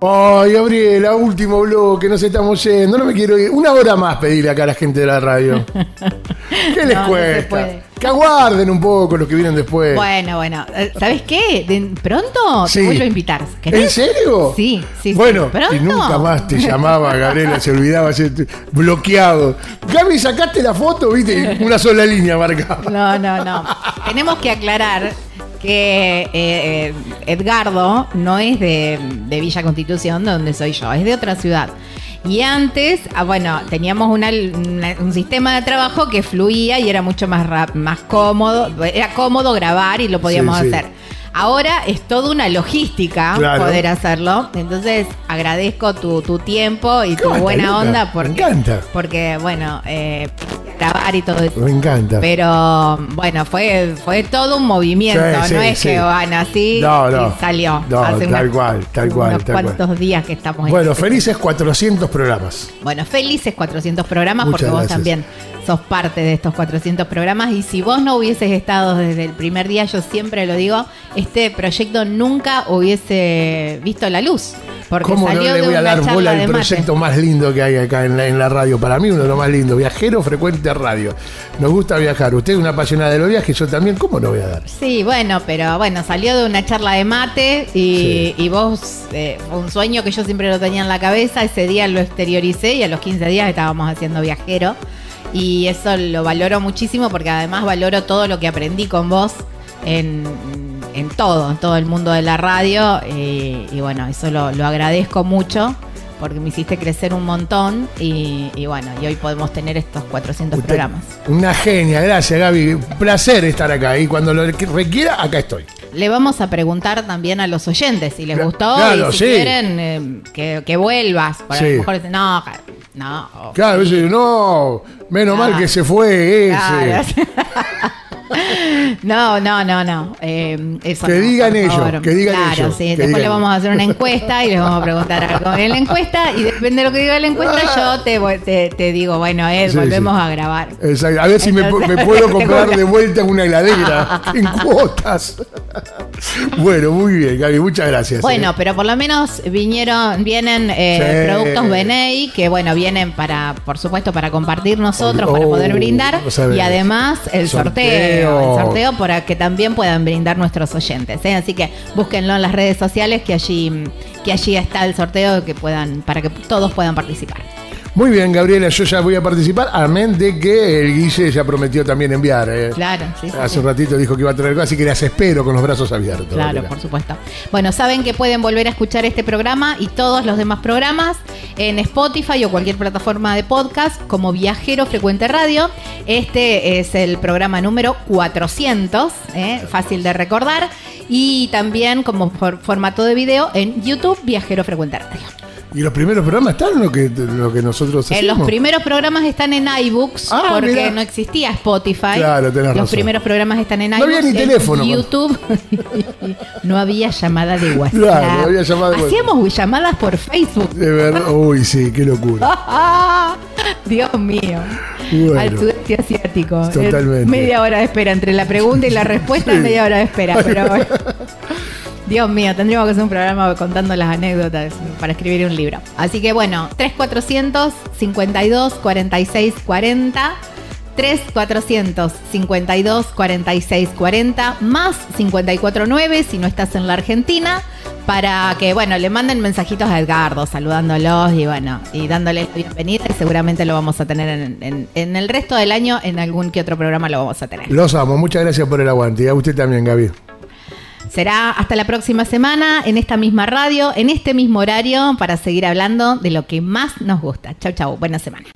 Ay, Gabriela, último bloque, nos estamos yendo. No me quiero ir. Una hora más pedirle acá a la gente de la radio. ¿Qué les No, cuesta? Que aguarden un poco los que vienen después. Bueno, bueno, eh, ¿sabes qué? De- pronto Sí. te vuelvo a invitar. ¿En serio? Sí, sí. sí. Bueno, y nunca más te llamaba Gabriela, se olvidaba, se- bloqueado. Gaby, sacaste la foto, viste, una sola línea marcada. No, no, no. Tenemos que aclarar que eh, eh, Edgardo no es de, de Villa Constitución, donde soy yo, es de otra ciudad. Y antes, ah, bueno, teníamos una- una- un sistema de trabajo que fluía y era mucho más, rap- más cómodo. Era cómodo grabar y lo podíamos Sí, sí. hacer. Ahora es toda una logística Claro. poder hacerlo. Entonces agradezco tu, tu tiempo y tu buena Luca. onda Me porque, encanta. porque bueno, eh, grabar y todo eso. Me encanta. Pero bueno, fue, fue todo un movimiento, Sí, no sí, es sí. que van así No, no. y salió. No, Hace tal cual, tal cual, Unos tal cual. cuantos días que estamos en Bueno, este- felices 400 programas. Bueno, felices 400 programas Muchas porque vos también sos parte de estos 400 programas y si vos no hubieses estado desde el primer día, yo siempre lo digo, este proyecto nunca hubiese visto la luz. Porque ¿Cómo no le voy a dar bola al proyecto más lindo que hay acá en la, en la radio? Para mí uno de los más lindos. Viajero Frecuente Radio. Nos gusta viajar. Usted es una apasionada de los viajes, yo también. ¿Cómo no voy a dar? Sí, bueno, pero bueno, salió de una charla de mate y, y vos, eh, un sueño que yo siempre lo tenía en la cabeza, ese día lo exterioricé y a los 15 días estábamos haciendo viajero y eso lo valoro muchísimo porque además valoro todo lo que aprendí con vos en, en todo, en todo el mundo de la radio y, y bueno, eso lo, lo agradezco mucho. Porque me hiciste crecer un montón y, y bueno, y hoy podemos tener estos 400 Usted- programas. Una genia. Gracias, Gaby. Placer estar acá. Y cuando lo requiera, acá estoy. Le vamos a preguntar también a los oyentes si les gustó claro, y si sí. quieren eh, que, que vuelvas. Por Sí. a lo mejor dicen, no, no. Claro, menos mal que se fue ese. Claro. No, no, no, no. Eh, eso Que no, digan ellos, que digan claro, ellos, sí. Después le vamos a hacer una encuesta y les vamos a preguntar algo en la encuesta y depende de lo que diga la encuesta yo te, te, te digo, bueno, Ed, Sí, volvemos sí. a grabar. Exacto. A ver si me, Entonces, me puedo te comprar de vuelta una heladera en cuotas. bueno, muy bien, Gaby, muchas gracias. Bueno, ¿eh? pero por lo menos vinieron, vienen eh, productos Benei que bueno, vienen para, por supuesto, para compartir nosotros, Oh, para poder brindar no sabes. y además el sorteo, Sorteo. El sorteo para que también puedan brindar nuestros oyentes. ¿eh? Así que búsquenlo en las redes sociales que allí, que allí está el sorteo que puedan, para que todos puedan participar. Muy bien, Gabriela, yo ya voy a participar, amén de que el Guille ya prometió también enviar. ¿eh? Claro, sí, sí, Hace sí. un ratito dijo que iba a traer cosas, así que las espero con los brazos abiertos. Claro, Gabriela. por supuesto. Bueno, saben que pueden volver a escuchar este programa y todos los demás programas en Spotify o cualquier plataforma de podcast como Viajero Frecuente Radio. Este es el programa número 400, ¿eh? fácil de recordar. Y también como for- formato de video en YouTube Viajero Frecuente Radio. ¿Y los primeros programas están lo que, lo que nosotros Eh, hacemos? los primeros programas están en iBooks Ah, porque no existía Spotify. Claro, tenés Los razón. primeros programas están en No iBooks. había ni en teléfono, YouTube. no había llamada de WhatsApp. Claro, no había llamada de WhatsApp. Hacíamos llamadas por Facebook. De verdad, uy, sí, qué locura. Dios mío. Bueno. Al sudeste asiático. Totalmente. Eh, Media hora de espera entre la pregunta y la respuesta, Sí. media hora de espera. Pero bueno. Dios mío, tendríamos que hacer un programa contando las anécdotas para escribir un libro. Así que bueno, 3400 52 46 40. 3400 52 46 40 más 549 si no estás en la Argentina para que bueno le manden mensajitos a Edgardo saludándolos y bueno y dándoles la bienvenida y seguramente lo vamos a tener en, en- el resto del año en algún que otro programa lo vamos a tener. Los amo, muchas gracias por el aguante. Y a usted también, Gaby. Será hasta la próxima semana en esta misma radio, en este mismo horario, para seguir hablando de lo que más nos gusta. Chau, chau. Buena semana.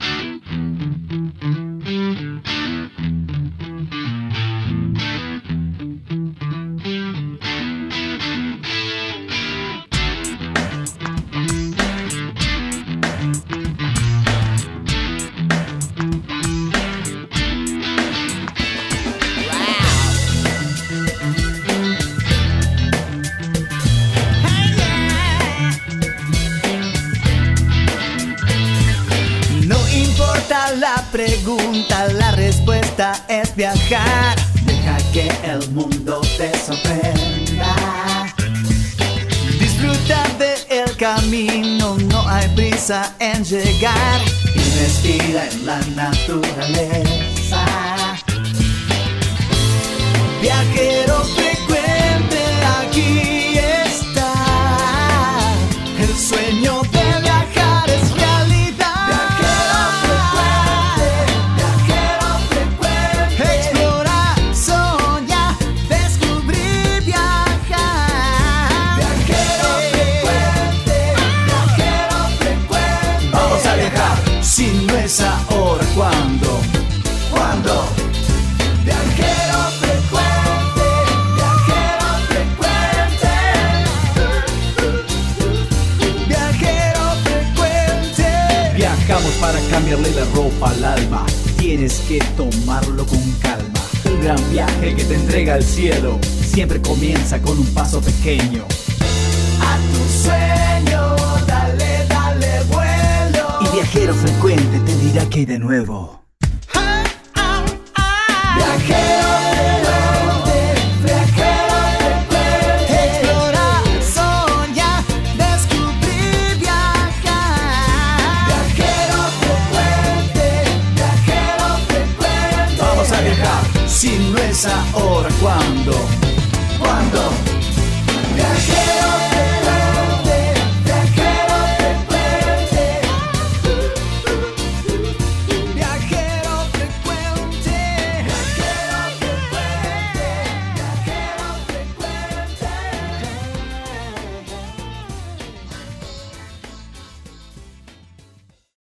La respuesta es viajar. Deja que el mundo te sorprenda. Disfruta del camino, no hay prisa en llegar. Y respira en la naturaleza. Viajero cambiarle la ropa al alma, tienes que tomarlo con calma. Un gran viaje que te entrega al cielo, siempre comienza con un paso pequeño. A tu sueño, dale, dale vuelo. Y viajero frecuente te dirá que hay de nuevo. Viajero viajero frecuente.